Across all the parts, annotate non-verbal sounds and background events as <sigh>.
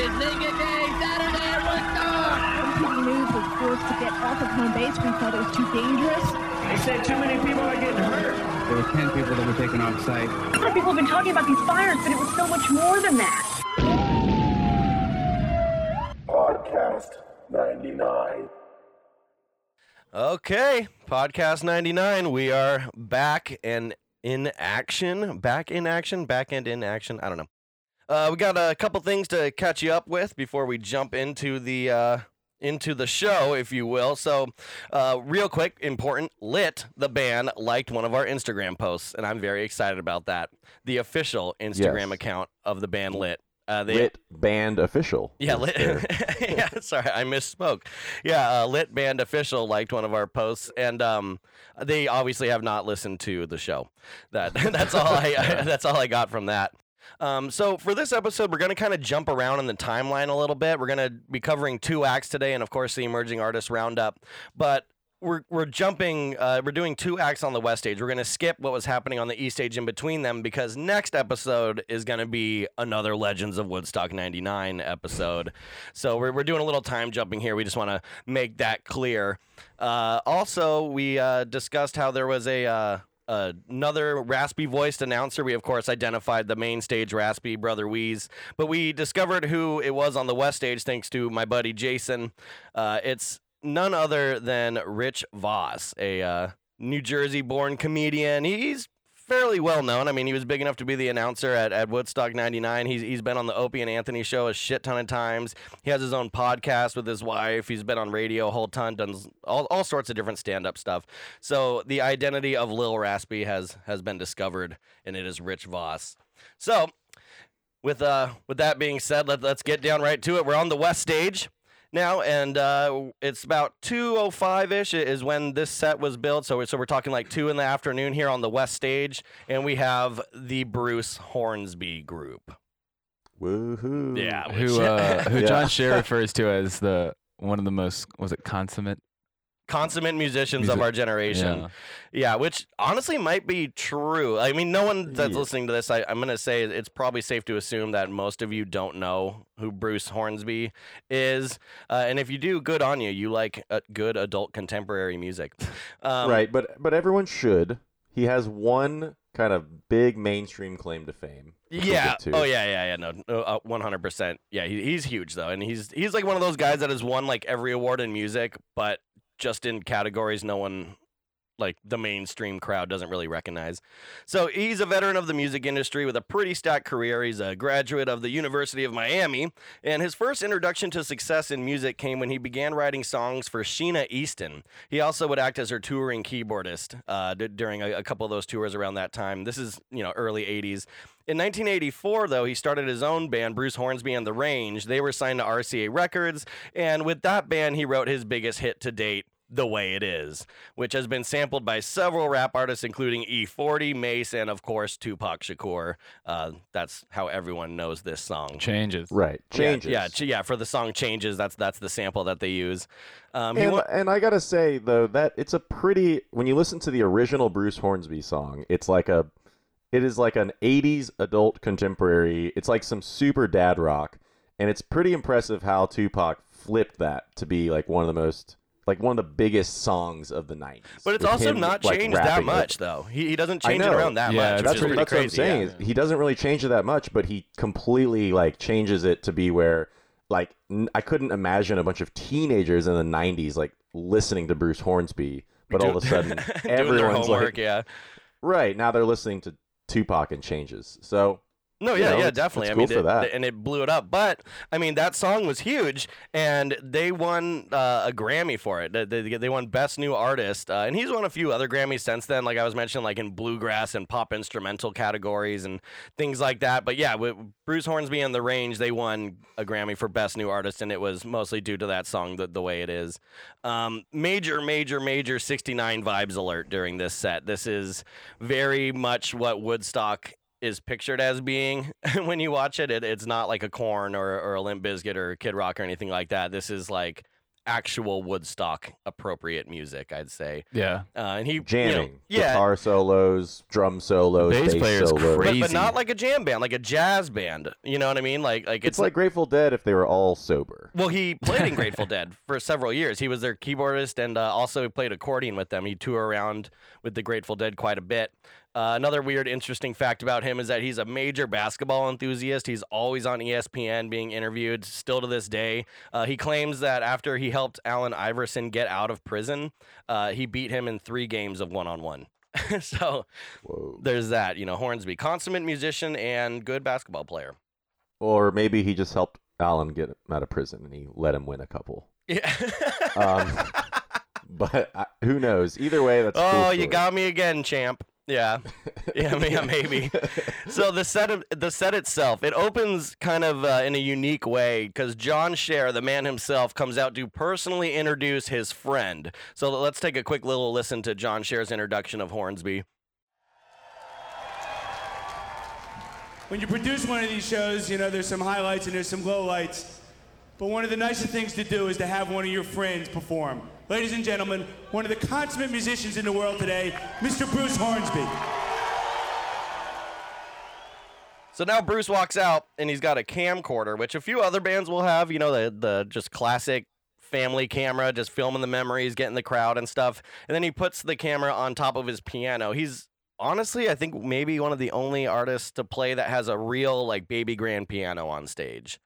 It's Naked Day, Saturday at Woodstock! When News was forced to get off of home base, we felt it was too dangerous. They said too many people are getting hurt. There were 10 people that were taken off site. A lot of people have been talking about these fires, but it was so much more than that. Podcast 99. Okay, podcast 99. We are back and in action. Back in action. Back and in action. I don't know. Uh, we got a couple things to catch you up with before we jump into the uh, into the show, if you will. So, uh, real quick, important. Lit the band liked one of our Instagram posts, and I'm very excited about that. The official Instagram Yes. account of the band Lit. Uh, they, Lit band official. yeah, lit. <laughs> yeah, sorry, I misspoke. Yeah, uh, lit band official liked one of our posts, and um, they obviously have not listened to the show. That <laughs> that's all I, <laughs> that's all I got from that. Um, so for this episode, we're going to kind of jump around in the timeline a little bit. We're going to be covering two acts today, and of course the emerging artist roundup. But we're we're jumping. Uh, we're doing two acts on the west stage. We're going to skip what was happening on the east stage in between them because next episode is going to be another Legends of Woodstock '99 episode. So we're we're doing a little time jumping here. We just want to make that clear. Uh, also, we uh, discussed how there was a. Uh, Another raspy voiced announcer. We, of course, identified the main stage raspy brother Wheeze, but we discovered who it was on the west stage thanks to my buddy Jason. Uh, it's none other than Rich Voss, a uh, New Jersey born comedian. He's fairly well known. I mean, he was big enough to be the announcer at, at Woodstock 99. He's, he's been on the Opie and Anthony show a shit ton of times. He has his own podcast with his wife. He's been on radio a whole ton, done all, all sorts of different stand up stuff. So the identity of Lil Raspy has, has been discovered, and it is Rich Voss. So, with uh with that being said, let, let's get down right to it. We're on the west stage now, and uh, it's about two oh five ish is when this set was built. So we're, so we're talking like two in the afternoon here on the west stage, and we have the Bruce Hornsby group. Woohoo. Yeah, who uh, <laughs> who Yeah. John Scher refers to as the one of the most was it consummate? Consummate musicians of our generation. Yeah. Yeah, which honestly might be true. I mean, no one that's Yeah. listening to this, I, I'm going to say it's probably safe to assume that most of you don't know who Bruce Hornsby is. Uh, and if you do, good on you. You like uh, good adult contemporary music. Um, right, but but everyone should. He has one kind of big mainstream claim to fame. we'll Yeah. Oh yeah, yeah, yeah. No, no, uh, one hundred percent. Yeah, he, he's huge though, and he's he's like one of those guys that has won like every award in music, but just in categories no one like the mainstream crowd doesn't really recognize. So he's a veteran of the music industry with a pretty stacked career. He's a graduate of the University of Miami, and his first introduction to success in music came when he began writing songs for Sheena Easton. He also would act as her touring keyboardist uh, d- during a, a couple of those tours around that time. This is you know early '80s. In 1984, though, he started his own band, Bruce Hornsby and the Range. They were signed to RCA Records, and with that band, he wrote his biggest hit to date, The Way It Is, which has been sampled by several rap artists, including E40, Mase, and of course, Tupac Shakur. Uh, that's how everyone knows this song. Changes. Right. Changes. Yeah, yeah, yeah. For the song "Changes," that's that's the sample that they use. Um, And, wa- and I gotta say though that it's a pretty when you listen to the original Bruce Hornsby song, it's like a it is like an 80s adult contemporary. It's like some super dad rock, and it's pretty impressive how Tupac flipped that to be like one of the most like one of the biggest songs of the 90s. but it's also him, not like, changed that rapping it. much, though. He, he doesn't change it know. around that Yeah, much. That's, which is what, pretty that's what I'm saying. yeah. He doesn't really change it that much, but he completely like changes it to be where like n- I couldn't imagine a bunch of teenagers in the '90s like listening to Bruce Hornsby, but all of a sudden <laughs> Doing their everyone's homework, like, yeah. right now they're listening to Tupac and changes. So No, you yeah, know, yeah, definitely. I mean, for it- that. and it blew it up. But I mean, that song was huge, and they won uh, a Grammy for it. They, they, they won Best New Artist, uh, and he's won a few other Grammys since then. Like I was mentioning, like in bluegrass and pop instrumental categories and things like that. But yeah, with Bruce Hornsby and The Range, they won a Grammy for Best New Artist, and it was mostly due to that song, the, the way it is. Um, major, major, major 69 vibes alert during this set. This is very much what Woodstock is pictured as being <laughs> when you watch it. it it's not like a Korn or, or a Limp Bizkit or Kid Rock or anything like that. This is like actual Woodstock appropriate music, I'd say. Yeah. Uh, and he you know, Jamming, yeah, guitar solos, drum solos, Bass bass, player's solos. but, but not like a jam band, like a jazz band. You know what I mean? Like like It's like Grateful Dead if they were all sober. Well, he played in <laughs> Grateful Dead for several years. He was their keyboardist and uh, also he played accordion with them. He toured around with the Grateful Dead quite a bit. Uh, another weird, interesting fact about him is that he's a major basketball enthusiast. He's always on ESPN being interviewed, still to this day. Uh, he claims that after he helped Allen Iverson get out of prison, uh, he beat him in three games of one on one. So Whoa. there's that. You know, Hornsby, consummate musician and good basketball player. Or maybe he just helped Alan get out of prison and he let him win a couple. Yeah. Um, <laughs> but I, who knows? Either way, that's a cool oh, you got me again, champ. Yeah, <laughs> yeah, ma- yeah, maybe. So the set of the set itself, it opens kind of uh, in a unique way because John Scher, the man himself, comes out to personally introduce his friend. So let's take a quick little listen to John Scher's introduction of Hornsby. When you produce one of these shows, you know, there's some highlights and there's some lowlights. But one of the nicest things to do is to have one of your friends perform. Ladies and gentlemen, one of the consummate musicians in the world today, Mr. Bruce Hornsby. So now Bruce walks out and he's got a camcorder, which a few other bands will have. You know, the the just classic family camera, just filming the memories, getting the crowd and stuff. And then he puts the camera on top of his piano. He's honestly, I think maybe one of the only artists to play that has a real like baby grand piano on stage.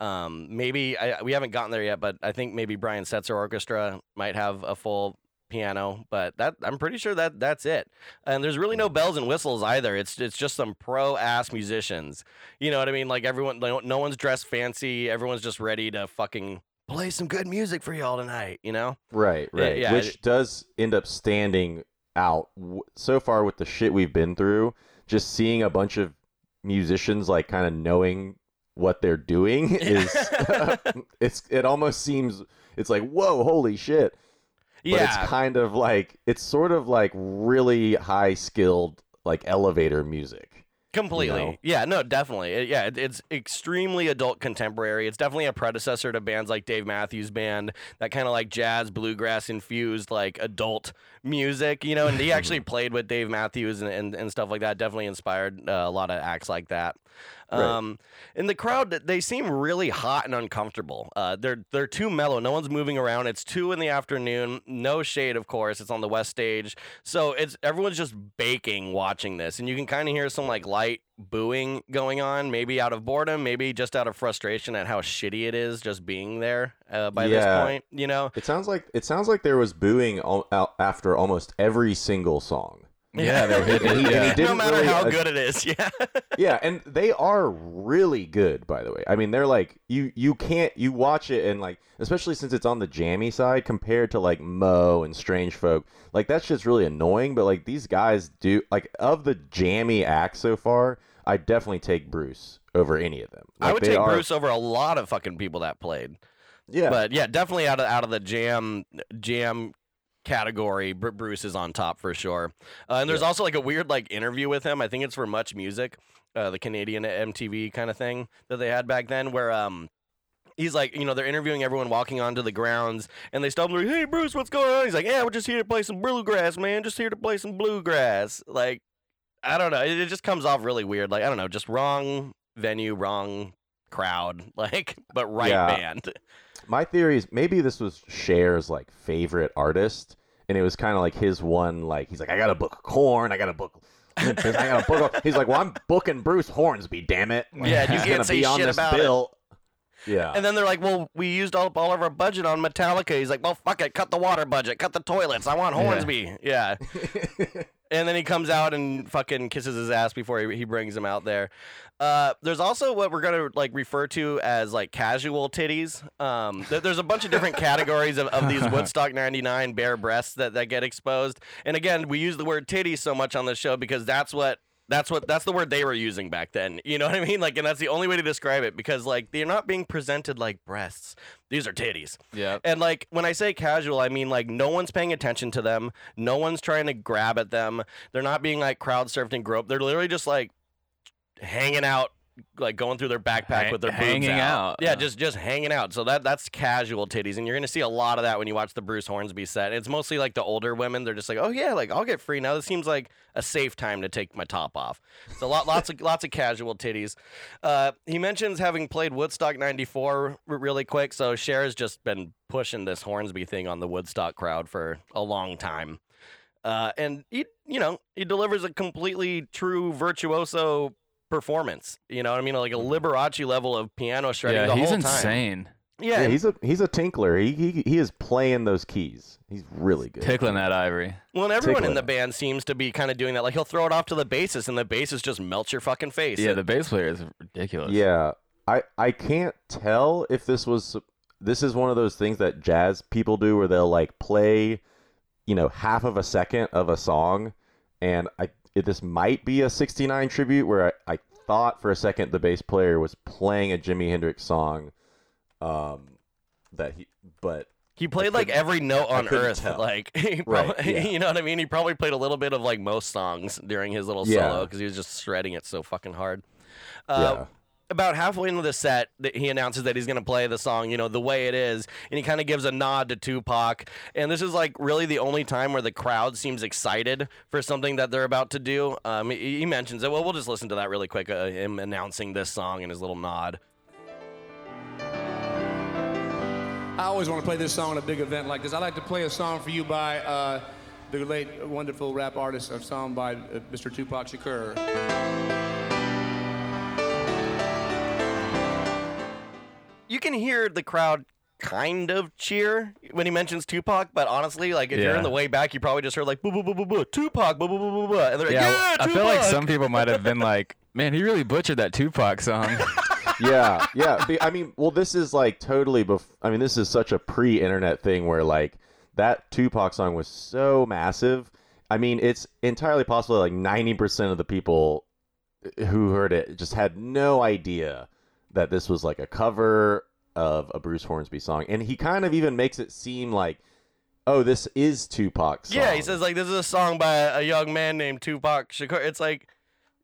Um, maybe I, we haven't gotten there yet, but I think maybe Brian Setzer Orchestra might have a full piano, but that I'm pretty sure that that's it. And there's really no bells and whistles either. It's it's just some pro ass musicians. You know what I mean? Like everyone, no, no one's dressed fancy. Everyone's just ready to fucking play some good music for y'all tonight. You know? Right, right. yeah, Which it- does end up standing out so far with the shit we've been through. Just seeing a bunch of musicians like kind of knowing what they're doing <laughs> is <laughs> it's it almost seems it's like whoa, holy shit. But yeah. it's kind of like it's sort of like really high skilled like elevator music. Completely. know? Yeah, no, definitely. It- yeah, it, it's extremely adult contemporary. It's definitely a predecessor to bands like Dave Matthews Band, that kind of like jazz, bluegrass infused like adult music, you know, and he <laughs> actually played with Dave Matthews and, and, and stuff like that. Definitely inspired uh, a lot of acts like that. Right. Um, in the crowd, they seem really hot and uncomfortable. Uh, they're they're too mellow. No one's moving around. It's two in the afternoon. No shade, of course. It's on the west stage, so it's everyone's just baking watching this, and you can kind of hear some like light booing going on. Maybe out of boredom, maybe just out of frustration at how shitty it is just being there. Uh, by this point, you know. It sounds like it sounds like there was booing al- after almost every single song. Yeah, they were <laughs> hitting And he- and he Yeah. didn't no matter really how ad- good it is, <laughs> yeah. yeah, and they are really good, by the way. I mean, they're like you you can't you watch it and like especially since it's on the jammy side compared to like Mo and Strangefolk. Like that's just really annoying, but like these guys do like of the jammy acts so far, I definitely take Bruce over any of them. I would take are- Bruce over a lot of fucking people that played. Yeah, But yeah, definitely out of out of the jam jam category, Br- Bruce is on top for sure. Uh, and there's also like a weird like interview with him. I think it's for Much Music, uh, the Canadian MTV kind of thing that they had back then, where um. He's like, you know, they're interviewing everyone walking onto the grounds, and they stumble. like, "Hey, Bruce, what's going on?" He's like, "Yeah, we're just here to play some bluegrass, man. Just here to play some bluegrass." Like, I don't know. It, it just comes off really weird. Like, I don't know, just wrong venue, wrong crowd, <laughs> like, but right Yeah. band. my theory is maybe this was Scher's like favorite artist, and it was kind of like his one. Like he's like, I got to book Korn, I got to book. I got to book. He's like, well, I'm booking Bruce Hornsby. Damn it! Like, Yeah, you can't say be on shit this about it. Yeah, And then they're like, "Well, we used all, all of our budget on Metallica." He's like, "Well, fuck it, cut the water budget, cut the toilets. I want Hornsby." Yeah. <laughs> <laughs> and then he comes out and fucking kisses his ass before he, he brings him out there. Uh, there's also what we're gonna like refer to as like casual titties. Um, th- there's a bunch of different <laughs> categories of, of these Woodstock '99 bare breasts that, that get exposed. And again, we use the word titties so much on this show because that's what that's what that's the word they were using back then. You know what I mean? Like, and that's the only way to describe it because like they're not being presented like breasts. These are titties. Yeah. And like when I say casual, I mean like no one's paying attention to them. No one's trying to grab at them. They're not being like crowd surfed and groped. They're literally just like hanging out, like going through their backpack Hang- with their boobs hanging out. out. Yeah, just just hanging out. So that that's casual titties, and you're gonna see a lot of that when you watch the Bruce Hornsby set. It's mostly like the older women. They're just like, oh yeah, like I'll get free now. This seems like a safe time to take my top off. So lot lots of lots of casual titties. Uh, he mentions having played Woodstock '94 r- really quick. So Scher's just been pushing this Hornsby thing on the Woodstock crowd for a long time. Uh, and he, you know, he delivers a completely true virtuoso performance. You know what I mean? Like a mm-hmm. Liberace level of piano shredding Yeah, the he's whole time. insane. Yeah, Yeah, he's a he's a tinkler. He he he is playing those keys. He's really good. Tickling that ivory. well, and everyone in the band seems to be kind of doing that. Like he'll throw it off to the bassist, and the bassist just melts your fucking face. Yeah, And- the bass player is ridiculous. Yeah, I I can't tell if this was this is one of those things that jazz people do where they'll like play, you know, half of a second of a song, and I it, this might be a '69 tribute where I, I thought for a second the bass player was playing a Jimi Hendrix song, um, that he but He played like every note on earth. tell. Like, <laughs> he Right, probably- <laughs> yeah. you know what I mean? He probably played a little bit of like most songs during his little Yeah. solo because he was just shredding it so fucking hard. Uh, yeah. About halfway into the set, that he announces that he's going to play the song, you know, the way it is, and he kind of gives a nod to Tupac. And this is like really the only time where the crowd seems excited for something that they're about to do. Um, he, he mentions it. Well, we'll just listen to that really quick. Uh, him announcing this song and his little nod. I always want to play this song at a big event like this. I like to play a song for you by uh, the late wonderful rap artist, a song by uh, Mr. Tupac Shakur. You can hear the crowd kind of cheer when he mentions Tupac, but honestly, like if you're in the way back, you probably just heard like boo boo boo boo boo Tupac boo boo boo boo boo, and they're like, Yeah, yeah, I feel like some people might have been like, "Man, he really butchered that Tupac song." <laughs> yeah, yeah. I mean, well, this is like totally. Bef- I mean, this is such a pre-internet thing where like that Tupac song was so massive. I mean, it's entirely possible like ninety percent of the people who heard it just had no idea that this was like a cover of a Bruce Hornsby song, and he kind of even makes it seem like, oh, this is Tupac's song. Yeah, he says like this is a song by a young man named Tupac Shakur. It's like.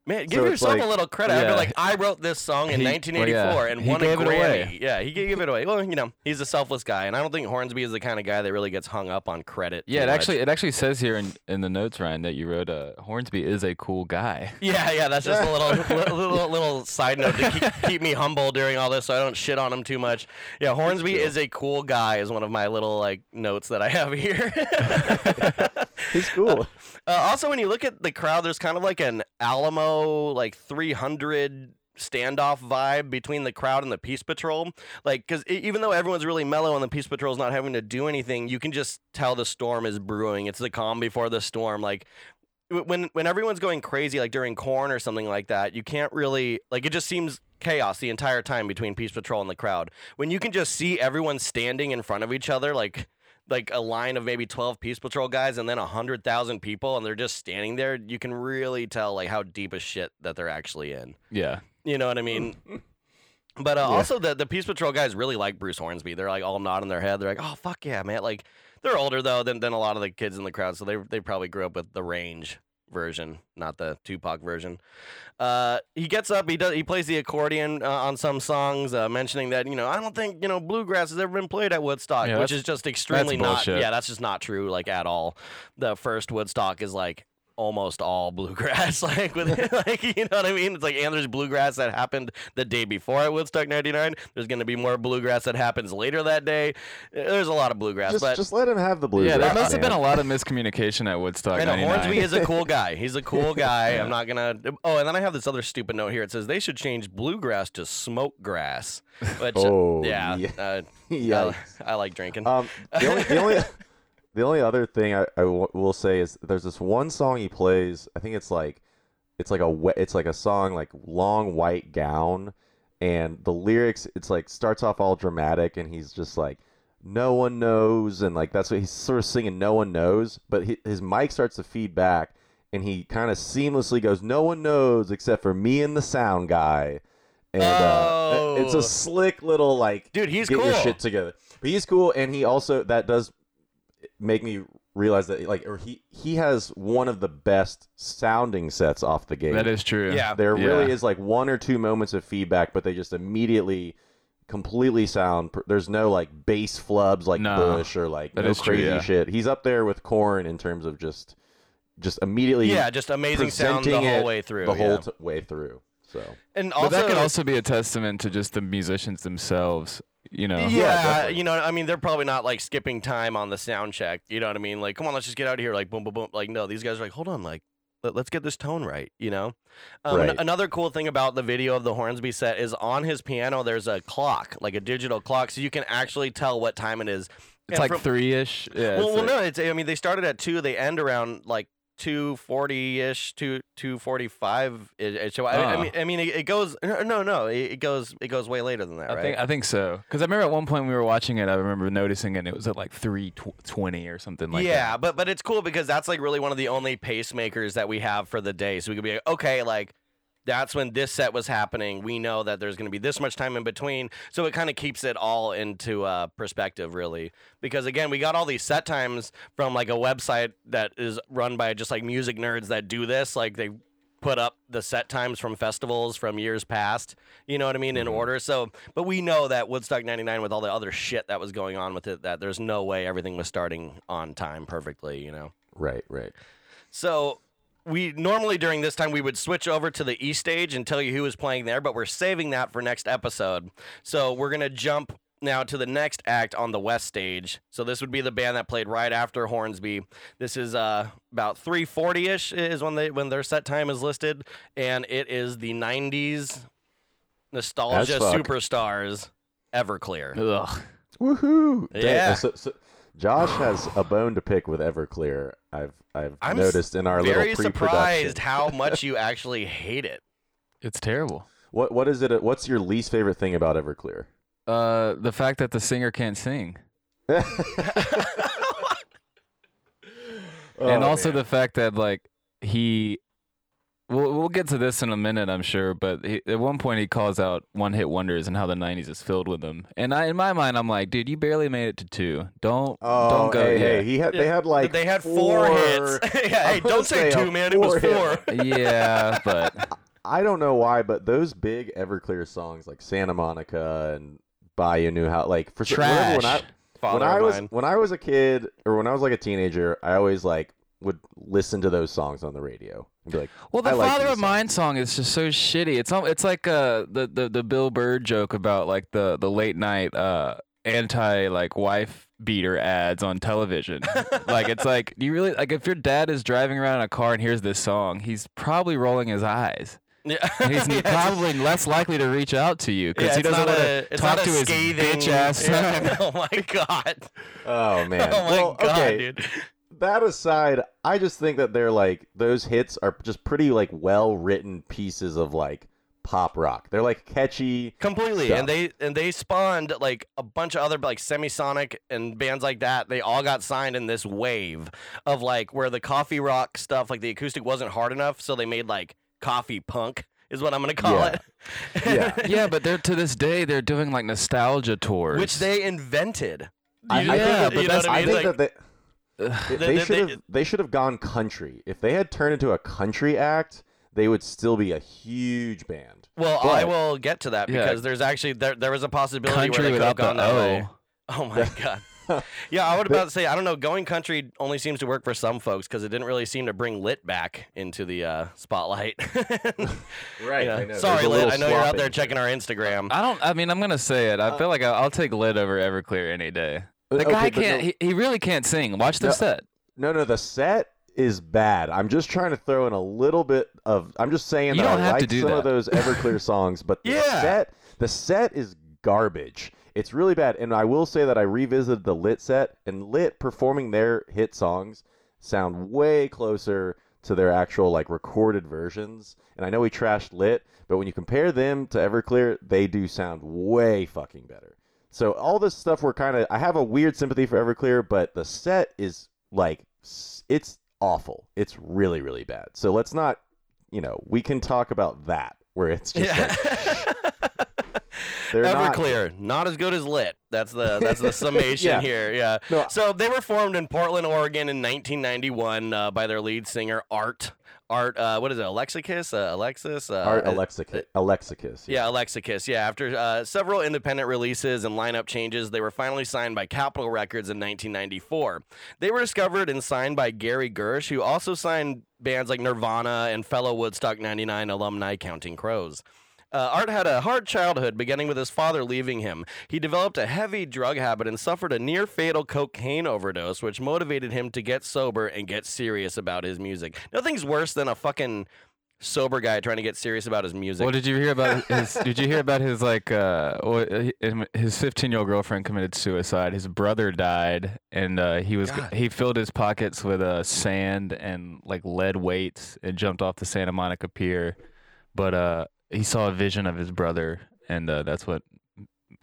Man, give So yourself like- a little credit. I'd be like, I wrote this song in He- well, 1984 yeah. and He won a gave it Grammy. away. Yeah, he gave it away. Well, you know, he's a selfless guy, and I don't think Hornsby is the kind of guy that really gets hung up on credit. yeah, it much. actually it actually says here in, in the notes, Ryan, that you wrote, uh, "Hornsby is a cool guy." <laughs> Yeah, yeah, that's just a little <laughs> little, little, little side note to keep, keep me humble during all this, so I don't shit on him too much. Yeah, Hornsby is a cool guy. Is one of my little like notes that I have here. <laughs> he's cool. Uh, also, when you look at the crowd, there's kind of like an Alamo like 300 standoff vibe between the crowd and the Peace Patrol. Like, because even though everyone's really mellow and the Peace Patrol's not having to do anything, you can just tell the storm is brewing. It's the calm before the storm. Like, when when everyone's going crazy, like during Korn or something like that, you can't really like. It just seems chaos the entire time between Peace Patrol and the crowd. When you can just see everyone standing in front of each other, like like a line of maybe 12 peace patrol guys and then 100,000 people and they're just standing there you can really tell like how deep a shit that they're actually in. Yeah, you know what i mean? But uh, also the, the peace patrol guys really like bruce hornsby. They're like all nodding their head. They're like oh fuck yeah man. Like they're older though than, than a lot of the kids in the crowd so they, they probably grew up with the range version not the tupac version. Uh, he gets up he does he plays the accordion uh, on some songs uh, mentioning that you know i don't think you know bluegrass has ever been played at woodstock Yeah, which is just extremely not yeah that's just not true like at all. The first woodstock is like almost all bluegrass <laughs> like with like you know what i mean it's like and there's bluegrass that happened the day before at woodstock 99 there's going to be more bluegrass that happens later that day there's a lot of bluegrass Just but just let him have the blues. yeah. There must have been a lot of miscommunication at Woodstock I know '99. Hornsby is a cool <laughs> guy. He's a cool guy. I'm not gonna. Oh, and then I have this other stupid note here. It says they should change bluegrass to smoke grass. Which, <laughs> Oh, yeah, yeah. Uh, I, I like drinking. Um, the only, the only, the only other thing I, I w- will say is there's this one song he plays. I think it's like, it's like a it's like a song like long white gown, and the lyrics it's like starts off all dramatic, and he's just like, no one knows, and like that's what he's sort of singing. No one knows, but hi his mic starts to feed back, and he kind of seamlessly goes, no one knows except for me and the sound guy. And uh, it's Oh. a slick little like Dude, he's get your shit together. But he's cool, and he also that does make me realize that like or he he has one of the best sounding sets off the gate. That is true. Yeah. There really is like one or two moments of feedback, but they just immediately completely sound. There's no like bass flubs like No, Bush or like that no is true, crazy yeah. shit. He's up there with Korn in terms of just just immediately Yeah, just amazing sound the presenting whole it way through. the whole t- way through. So and But also that could also be a testament to just the musicians themselves. You know. Yeah, definitely. you know, I mean, they're probably not like skipping time on the sound check. You know what I mean? Like, come on, let's just get out of here. Like, boom, boom, boom. Like, no, these guys are like, hold on, like, let, us get this tone right. You know. Um, an- Right. another cool thing about the video of the Hornsby set is on his piano. There's a clock, like a digital clock, so you can actually tell what time it is. It's And like three ish. Yeah. well, well, like- no, it's. I mean, they started at two. They end around like two forty ish, two two forty five. So I, I mean, I mean, it, goes. No, no, it, goes. It goes way later than that, I right? think I think so. Because I remember at one point we were watching it. I remember noticing it. It was at like three twenty or something like yeah, that. Yeah but but it's cool because that's like really one of the only pacemakers that we have for the day. So we could be like, okay, like that's when this set was happening. We know that there's going to be this much time in between, so it kind of keeps it all into uh, perspective, really. Because again, we got all these set times from like a website that is run by just like music nerds that do this. Like they put up the set times from festivals from years past. You know what I mean in order. So, but we know that Woodstock '99 with all the other shit that was going on with it, that there's no way everything was starting on time perfectly. You know. right, right. So we normally during this time we would switch over to the E stage and tell you who was playing there, but we're saving that for next episode. So we're gonna jump now to the next act on the West stage. So this would be the band that played right after Hornsby. This is uh, about 340 ish is when they when their set time is listed, and it is the 90s nostalgia As superstars Everclear. Ugh. Woohoo! Dang, Yeah. So, so Josh has a bone to pick with Everclear. I've I've I'm noticed in our little pre-production. surprised how much you actually hate it. It's terrible. What what is it? What's your least favorite thing about Everclear? Uh, the fact that the singer can't sing, Oh, <laughs> <laughs> and also the fact that like he. We'll, we'll get to this in a minute, I'm sure, but he, at one point he calls out one-hit wonders and how the '90s is filled with them. And I, in my mind, I'm like, dude, you barely made it to two. Don't, Oh, don't go. hey, yeah. hey, he had they had like they had four, hits. <laughs> yeah, hey, don't say say two, man. It was four-hit. four. <laughs> yeah, but I don't know why, but those big Everclear songs like Santa Monica and Buy You New House, like for some- whenever trash. when I Father when I was mine. when I was a kid or when I was like a teenager, I always like would listen to those songs on the radio and be like, Well, the I like Father these of Mine song is just so shitty. It's al- it's like uh the, the the Bill Burr joke about like the the late night uh anti like wife beater ads on television. <laughs> like it's like you really like if your dad is driving around in a car and hears this song, he's probably rolling his eyes. Yeah. He's <laughs> Yeah, probably less likely to reach out to you because yeah, he doesn't want to talk to his bitch ass <laughs> Yeah. Oh my god. Oh man. Oh my well, god, okay. dude. That aside, I just think that they're like those hits are just pretty like well written pieces of like pop rock. They're like catchy. Completely, stuff. and they and they spawned like a bunch of other like semisonic and bands like that. They all got signed in this wave of like where the coffee rock stuff, like the acoustic wasn't hard enough, so they made like coffee punk is what I'm gonna call Yeah. it. Yeah. <laughs> yeah, but they're to this day they're doing like nostalgia tours. which they invented. I, You- I Yeah, think that, but you know what I I think Like- that they, Ugh. They, They- they- should they- have they should have gone country. If they had turned into a country act, they would still be a huge band. Well, I will get to that Yeah. because there's actually there there was a possibility country where they could have without gone the that way. O. <laughs> Oh my god. <laughs> Yeah, I would about to say I don't know. Going country only seems to work for some folks because it didn't really seem to bring Lit back into the uh, spotlight. <laughs> Right. Yeah. Sorry, Lit. I know you're out there checking our Instagram. I don't. I mean, I'm gonna say it. I feel like I'll, I'll take lit over Everclear any day. Uh, the Okay, guy can't. no- He, he really can't sing. Watch the No. set. No, no, the set is bad. I'm just trying to throw in a little bit of. I'm just saying You that don't I have to like do some of those Everclear <laughs> songs, but the Yeah. set, the set is garbage. It's really bad, and I will say that I revisited the Lit set, and Lit performing their hit songs sound way closer to their actual like recorded versions. And I know we trashed Lit, but when you compare them to Everclear, they do sound way fucking better. So all this stuff we're kind of I have a weird sympathy for Everclear, but the set is like it's awful. It's really really bad. So let's not, you know, we can talk about that where it's just like <laughs> They're not- Everclear, not, as good as Lit. That's the that's the summation <laughs> Yeah. here. Yeah. No. So they were formed in Portland, Oregon, in 1991 uh, by their lead singer Art. Art, uh, what is it? Alexakis? Uh, Alexis? Uh, Art uh, Alexakis. Alexakis. Yeah, Alexakis. Yeah, after uh, several independent releases and lineup changes, they were finally signed by Capitol Records in 1994. They were discovered and signed by Gary Gersh, who also signed bands like Nirvana and fellow Woodstock 99 alumni Counting Crows. Uh, Art had a hard childhood, beginning with his father leaving him. He developed a heavy drug habit and suffered a near fatal cocaine overdose, which motivated him to get sober and get serious about his music. Nothing's worse than a fucking sober guy trying to get serious about his music. Well, did you hear about <laughs> his? did you hear about his like uh, his 15 year old girlfriend committed suicide? His brother died, and uh, he was God. he filled his pockets with uh, sand and like lead weights and jumped off the Santa Monica Pier, but uh, he saw a vision of his brother, and uh, that's what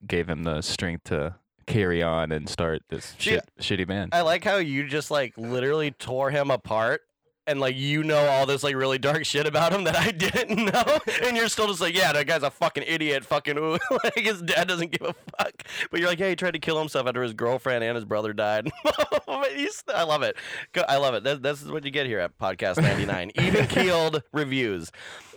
gave him the strength to carry on and start this See, shit, shitty band. I like how you just like literally tore him apart. And like you know all this like really dark shit about him that I didn't <laughs> know, and you're still just like, yeah, that guy's a fucking idiot, fucking <laughs> like his dad doesn't give a fuck. But you're like, hey, he tried to kill himself after his girlfriend and his brother died. <laughs> I love it. I love it. This, this is what you get here at Podcast 99. Even keeled reviews.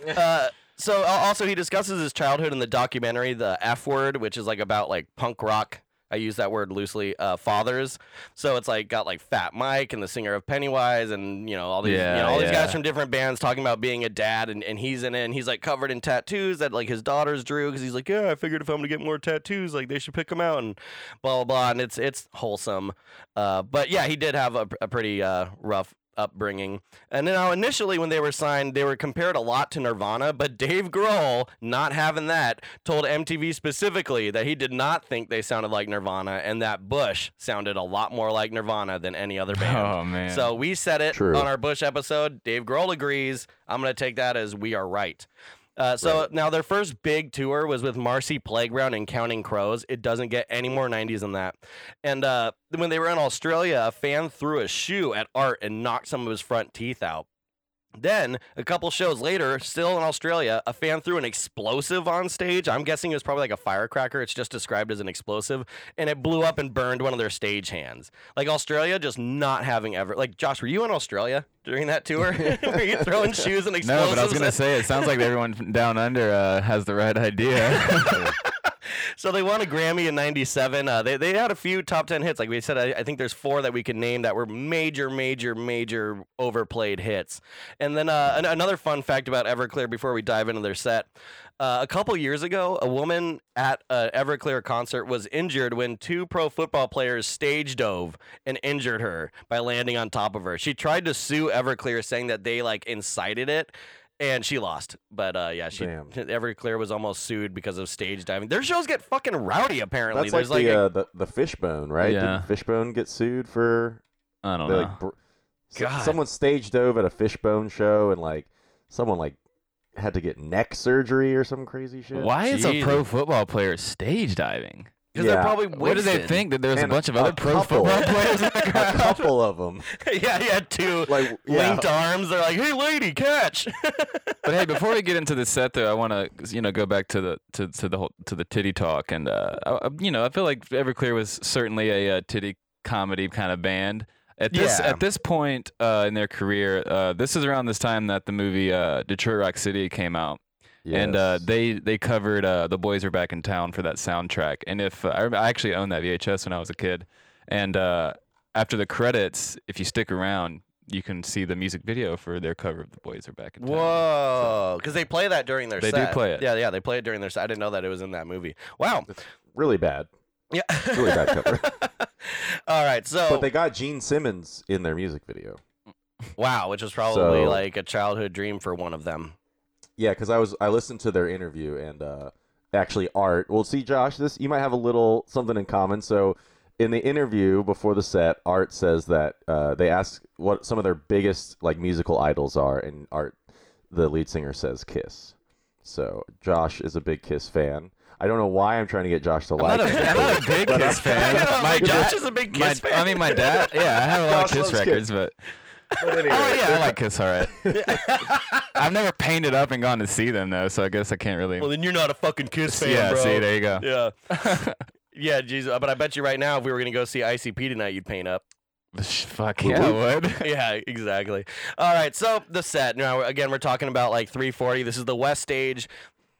Uh, so uh, also he discusses his childhood in the documentary The F Word, which is like about like punk rock. I use that word loosely. Uh, fathers. So it's like got like Fat Mike and the singer of Pennywise, and you know all these you know all these guys from different bands talking about being a dad, and, and he's in it, and he's like covered in tattoos that like his daughters drew because he's like, yeah, I figured if I'm gonna get more tattoos, like they should pick them out, and blah blah blah, and it's it's wholesome. Uh, but yeah, he did have a, a pretty uh, rough upbringing. And now uh, initially when they were signed, they were compared a lot to Nirvana, but Dave Grohl, not having that, told MTV specifically that he did not think they sounded like Nirvana and that Bush sounded a lot more like Nirvana than any other oh, band. Oh man. So we said it True. on our Bush episode. Dave Grohl agrees. I'm going to take that as we are right. Uh, so now their first big tour was with Marcy Playground and Counting Crows. It doesn't get any more 90s than that. And uh, when they were in Australia, a fan threw a shoe at Art and knocked some of his front teeth out. Then, a couple shows later, still in Australia, a fan threw an explosive on stage. I'm guessing it was probably like a firecracker. It's just described as an explosive. And it blew up and burned one of their stage hands. Like Australia just not having ever. Like, Josh, were you in Australia during that tour? <laughs> were you throwing shoes and explosives? no, but I was gonna say it sounds like everyone down under uh, has the right idea. <laughs> So they won a Grammy in '97. Uh, they they had a few top ten hits. Like we said, I, I think there's four that we can name that were major, major, major overplayed hits. And then uh, an- another fun fact about Everclear before we dive into their set. Uh, a couple years ago, a woman at an Everclear concert was injured when two pro football players stage dove and injured her by landing on top of her. She tried to sue Everclear, saying that they like incited it, and she lost. But uh, yeah, she Damn. <laughs> Everclear was almost sued because of stage diving. Their shows get fucking rowdy. Apparently, That's like there's the, a- uh, the the Fishbone, right? Yeah. Didn't Fishbone get sued for I don't they, know. like br- God. someone stage dove at a Fishbone show and like someone like had to get neck surgery or some crazy shit. Why is a pro football player stage diving? Because Yeah. they're probably What do they think that there's a And bunch of a other pro couple. football <laughs> players in the A couple of them. <laughs> yeah, yeah, two Like yeah. linked arms. They're like, "Hey, lady, catch!" <laughs> But hey, before we get into the set, though, I want to you know go back to the to, to the whole to the titty talk, and uh, I, I- you know I feel like Everclear was certainly a, uh titty comedy kind of band. At this Yeah. at this point uh, in their career, uh, this is around this time that the movie uh, Detroit Rock City came out, and uh, they they covered uh, "The Boys Are Back in Town" for that soundtrack. And if uh, I, rem- I actually owned that VHS when I was a kid, and uh, after the credits, if you stick around, you can see the music video for their cover of "The Boys Are Back in Town." Whoa, because they play that during their They do set. play it. Yeah, yeah, they play it during their set. I didn't know that it was in that movie. Wow. really bad. Yeah. Really bad cover. <laughs> All right, so But they got Gene Simmons in their music video. wow, which was probably So- like a childhood dream for one of them. Yeah, because I was I listened to their interview and uh, actually Art. Well, see, Josh, this you might have a little something in common. So, in the interview before the set, Art says that uh, they ask what some of their biggest like musical idols are, and Art, the lead singer, says Kiss. So Josh is a big Kiss fan. I don't know why I'm trying to get Josh to I'm like. not, a. I'm not a <laughs> big Kiss fan. My Josh is a big my- Kiss fan. I mean, my dad. Yeah, I have a lot Josh of Kiss records, but But anyway, oh yeah, I like Kiss. All right. <laughs> I've never painted up and gone to see them though, so I guess I can't really. Well, then you're not a fucking Kiss fan, yeah, bro. see, there you go. Yeah. yeah, Jesus. But I bet you right now, if we were gonna go see ICP tonight, you'd paint up. Fuck yeah, I would. <laughs> yeah, exactly. All right, so the set. Now, again, we're talking about like 340. This is the West Stage.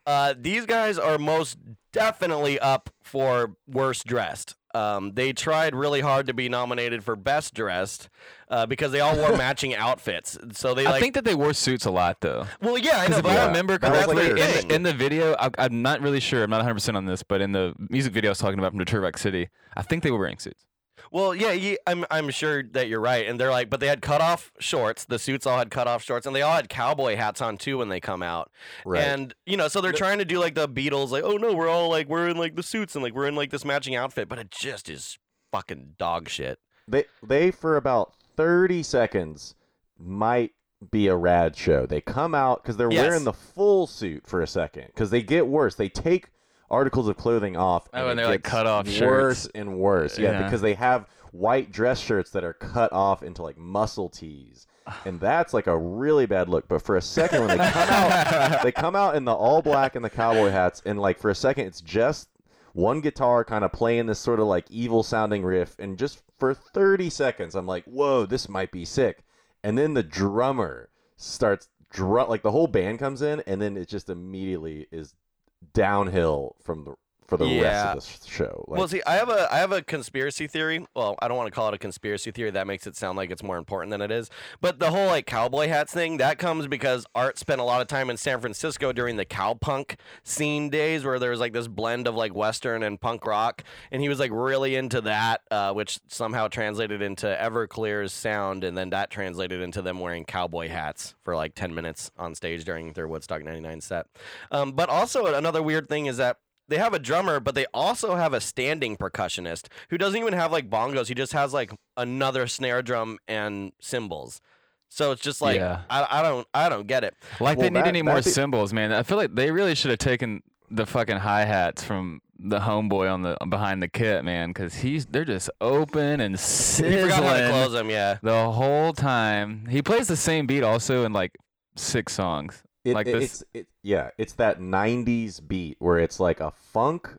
Uh, these guys are most definitely up for worst dressed. Um, they tried really hard to be nominated for best dressed uh, because they all wore <laughs> matching outfits. So they I think that they wore suits a lot though. well, yeah, I know. If but I remember like, correctly, in, the, in the video, I, I'm not really sure. I'm not 100 percent on this, but in the music video I was talking about from Detroit Rock City, I think they were wearing suits. Well, yeah, ye- I'm I'm sure that you're right, and they're like, but they had cut off shorts. The suits all had cut off shorts, and they all had cowboy hats on too when they come out. Right. And you know, so they're trying to do like the Beatles, like, oh no, we're all like we're in like the suits and like we're in like this matching outfit, but it just is fucking dog shit. they they for about 30 seconds might be a rad show. They come out because they're Yes. wearing the full suit for a second because they get worse. They take articles of clothing off. Oh, and they're, like, cut off worse shirts. and worse. Yeah, Yeah. because they have white dress shirts that are cut off into like muscle tees. And <sighs> that's like a really bad look. But for a second, when they come out, <laughs> they come out in the all black and the cowboy hats, and like for a second, it's just one guitar kind of playing this sort of like evil sounding riff, and just for 30 seconds, I'm like, whoa, this might be sick. And then the drummer starts drum like the whole band comes in, and then it just immediately is downhill from the for the Yeah. rest of the show. Like, well, see, I have a I have a conspiracy theory. Well, I don't want to call it a conspiracy theory. That makes it sound like it's more important than it is. But the whole like cowboy hats thing that comes because Art spent a lot of time in San Francisco during the cowpunk scene days, where there was like this blend of like western and punk rock, and he was like really into that, uh, which somehow translated into Everclear's sound, and then that translated into them wearing cowboy hats for like ten minutes on stage during their Woodstock '99 set. Um, but also another weird thing is that they have a drummer, but they also have a standing percussionist who doesn't even have like bongos. He just has like another snare drum and cymbals. So it's just like Yeah. I, I don't I don't get it. Like Well, they need that- any more that'd be- symbols, man. I feel like they really should have taken the fucking hi hats from the homeboy on the behind the kit, man, because he's they're just open and He forgot how to sizzling close them. Yeah. the whole time. He plays the same beat also in like six songs. It, like it- this- It's, it, yeah, it's that '90s beat where it's like a funk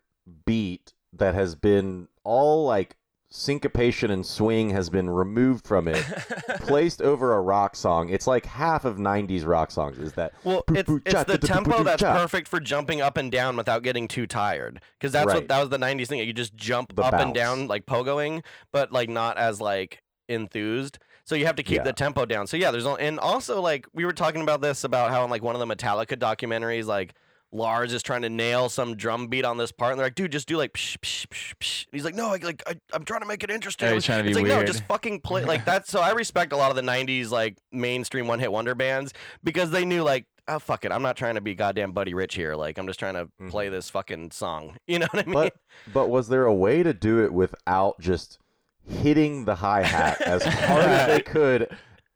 beat that has been all like syncopation and swing has been removed from it, <laughs> placed over a rock song. It's like half of '90s rock songs. Is that Well, it's, it's the tempo that's perfect for jumping up and down without getting too tired. Because that's what that was the '90s thing. You just jump The up and down like pogoing, but like not as like enthused. So you have to keep Yeah. the tempo down. So yeah, there's al- and also like we were talking about this about how in like one of the Metallica documentaries, like Lars is trying to nail some drum beat on this part, and they're like, "Dude, just do like psh, psh, psh, psh." And he's like, "No, I, like I, I'm trying to make it interesting." He's trying to it's like, no, just fucking play like <laughs> that. So I respect a lot of the '90s like mainstream one hit wonder bands because they knew like. Oh fuck it! I'm not trying to be goddamn Buddy Rich here. Like I'm just trying to Mm-hmm. play this fucking song. <laughs> You know what I mean? But but was there a way to do it without just hitting the hi hat <laughs> as hard as they could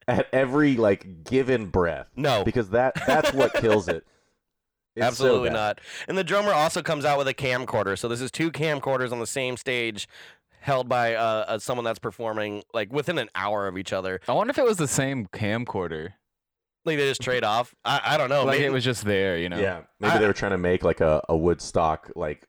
at every like given breath? No. because that that's what kills it. <laughs> It's Absolutely bad. not. And the drummer also comes out with a camcorder. So this is two camcorders on the same stage, held by uh, uh, someone that's performing like within an hour of each other. I wonder if it was the same camcorder. Like they just trade off. I, I don't know. like maybe- it was just there, you know. Yeah, maybe I- they were trying to make like a, a Woodstock like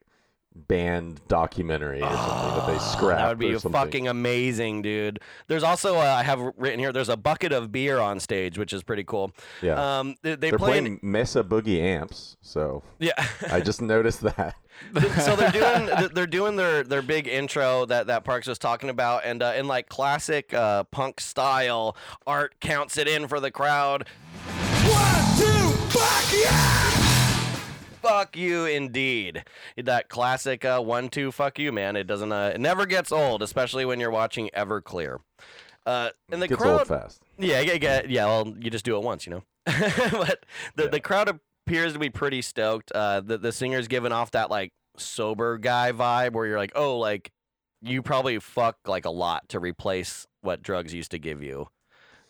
band documentary or something that they scrapped. That would be fucking amazing, dude. There's also uh, I have written here. There's a bucket of beer on stage, which is pretty cool. Yeah. Um, they, they They're playing. playing Mesa Boogie amps, so yeah. I just <laughs> noticed that. so they're <laughs> doing they're doing their their big intro that that Parks was talking about, and uh, in like classic uh, punk style, Art counts it in for the crowd. One, two, fuck yeah! Fuck you, indeed. That classic uh, one two fuck you, man. It doesn't uh, it never gets old, especially when you're watching Everclear. Uh, and the Gets crowd, old fast. Yeah, yeah, yeah, yeah. Well, you just do it once, you know. <laughs> but the the crowd appears to be pretty stoked. Uh, the the singer's giving off that like sober guy vibe, where you're like, oh, like you probably fuck like a lot to replace what drugs used to give you.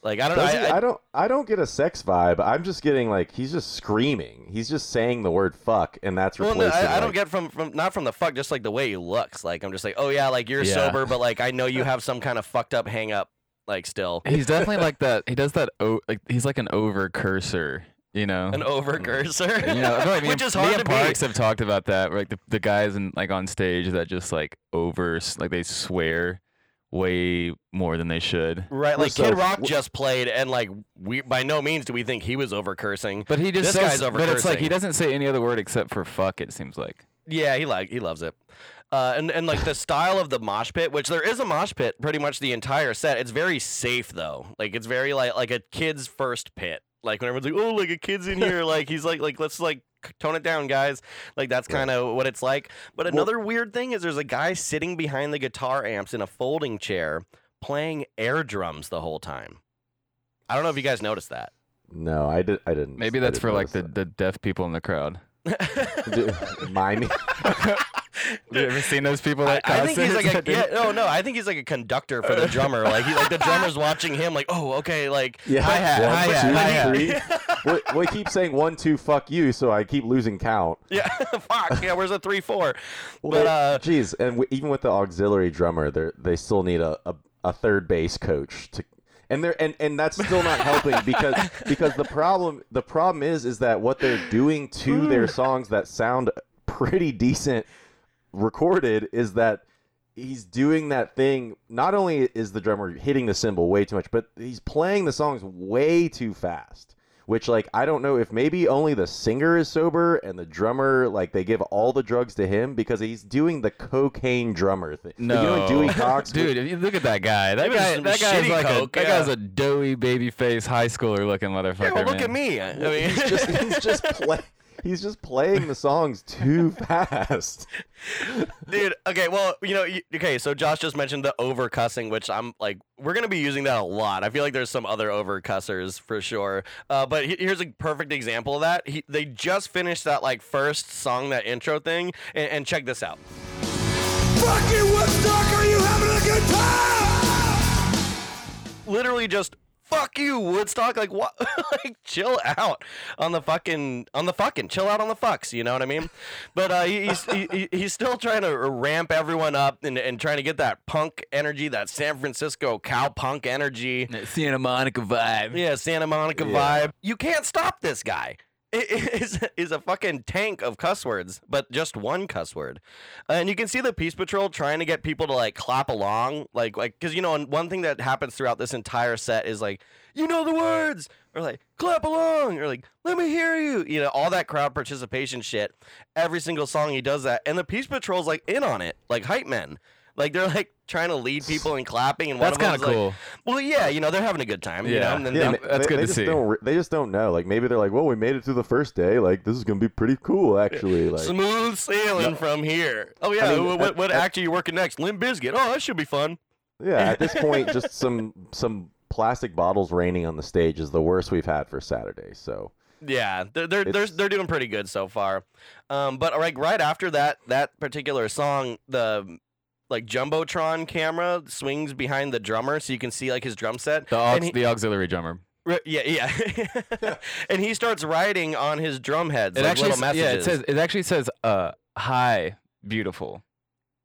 Like I don't know. I, I- I don't. I don't get a sex vibe. I'm just getting like he's just screaming. He's just saying the word "fuck," and that's well, replacing. no, I, I don't get from from not from the fuck, just like the way he looks. Like I'm just like, oh yeah, like you're Yeah. sober, but like I know you <laughs> have some kind of fucked up hang up, like still. He's definitely like <laughs> that. He does that. O- like he's like an over cursor. You know, An overcurser. <laughs> you know, I mean, which is me hard and to Parks beat. have talked about that. Like the, the guys in like on stage that just like over like they swear way more than they should. Right, Well, like so Kid Rock w- just played, and like we by no means do we think he was over cursing. But he just this says, guy's over but it's like he doesn't say any other word except for fuck. It seems like. Yeah, he like he loves it. Uh, and and like the style of the mosh pit, which there is a mosh pit pretty much the entire set. It's very safe though. Like it's very like like a kid's first pit. Like when everyone's like, oh, like a kid's in here. like he's like like let's like tone it down, guys. Like that's kind of what it's like. But another weird thing is there's a guy sitting behind the guitar amps in a folding chair playing air drums the whole time. I don't know if you guys noticed that. No, I did. I didn't. Maybe that's didn't for like notice the, the deaf people in the crowd. <laughs> that. Miming. <laughs> Have you ever seen those people that I think he's like a <laughs> yeah, no no I think he's like a conductor for the drummer like he like the drummer's watching him like oh okay like Yeah. hi hat One, hi two, hat hi hat three. well, well, he keeps saying one, two, fuck you, so I keep losing count. <laughs> yeah fuck yeah where's a three four Well, but they- uh geez, and w- even with the auxiliary drummer, they they still need a, a, a third base coach to, and they're and, and that's still not helping <laughs> because because the problem the problem is is that what they're doing to their songs that sound pretty decent recorded is that he's doing that thing. Not only is the drummer hitting the cymbal way too much, but he's playing the songs way too fast. Which like I don't know if maybe only the singer is sober and the drummer like they give all the drugs to him because he's doing the cocaine drummer thing. Like, No, you know Dewey Cox, <laughs> dude. If you look at that guy, that guy, some that guy's shitty like coke, a, that guy's a doughy baby face high schooler looking motherfucker. yeah, well, look man. at me I mean he's just he's just <laughs> play, he's just playing the songs too <laughs> fast. dude okay well you know you, okay so Josh just mentioned the over cussing which I'm like we're gonna be using that a lot I feel like there's some other over cussers for sure uh, but he- here's a perfect example of that he, they just finished that like first song that intro thing and, and check this out Fucking Woodstock, are you having a good time? literally just fuck you woodstock. Like what? <laughs> Like chill out on the fucking on the fucking chill out on the fucks you know what i mean? But uh he- he's he, he- he's still trying to ramp everyone up and, and trying to get that punk energy that san francisco cow punk energy. Santa Monica vibe. yeah santa monica Yeah. vibe. You can't stop this guy <laughs> is is a fucking tank of cuss words, but just one cuss word, and you can see the Peace Patrol trying to get people to like clap along, like like because you know one thing that happens throughout this entire set is like you know the words or like clap along or like let me hear you, you know all that crowd participation shit. Every single song he does that, and the Peace Patrol's like in on it, like hype men. Like they're like trying to lead people in clapping, and one That's kinda like- cool. well, yeah, you know they're having a good time. you Yeah. know, and then Yeah, they- that's they, good they to just see. Don't, they just don't know. Like maybe they're like, well, we made it through the first day. Like this is gonna be pretty cool, actually. Like Smooth sailing from here. Oh yeah, I mean, what, at- what at- act are you working next? Limp Bizkit. Oh, that should be fun. yeah, at this <laughs> point, just some some plastic bottles raining on the stage is the worst we've had for Saturday. So Yeah, they're they're they're, they're doing pretty good so far. Um, but like right after that that particular song, the like jumbotron camera swings behind the drummer, so you can see like his drum set. The, aux- he- the auxiliary drummer. Ri- yeah, yeah. <laughs> and he starts writing on his drum heads It like actually, little messages. yeah, it says it actually says uh hi beautiful.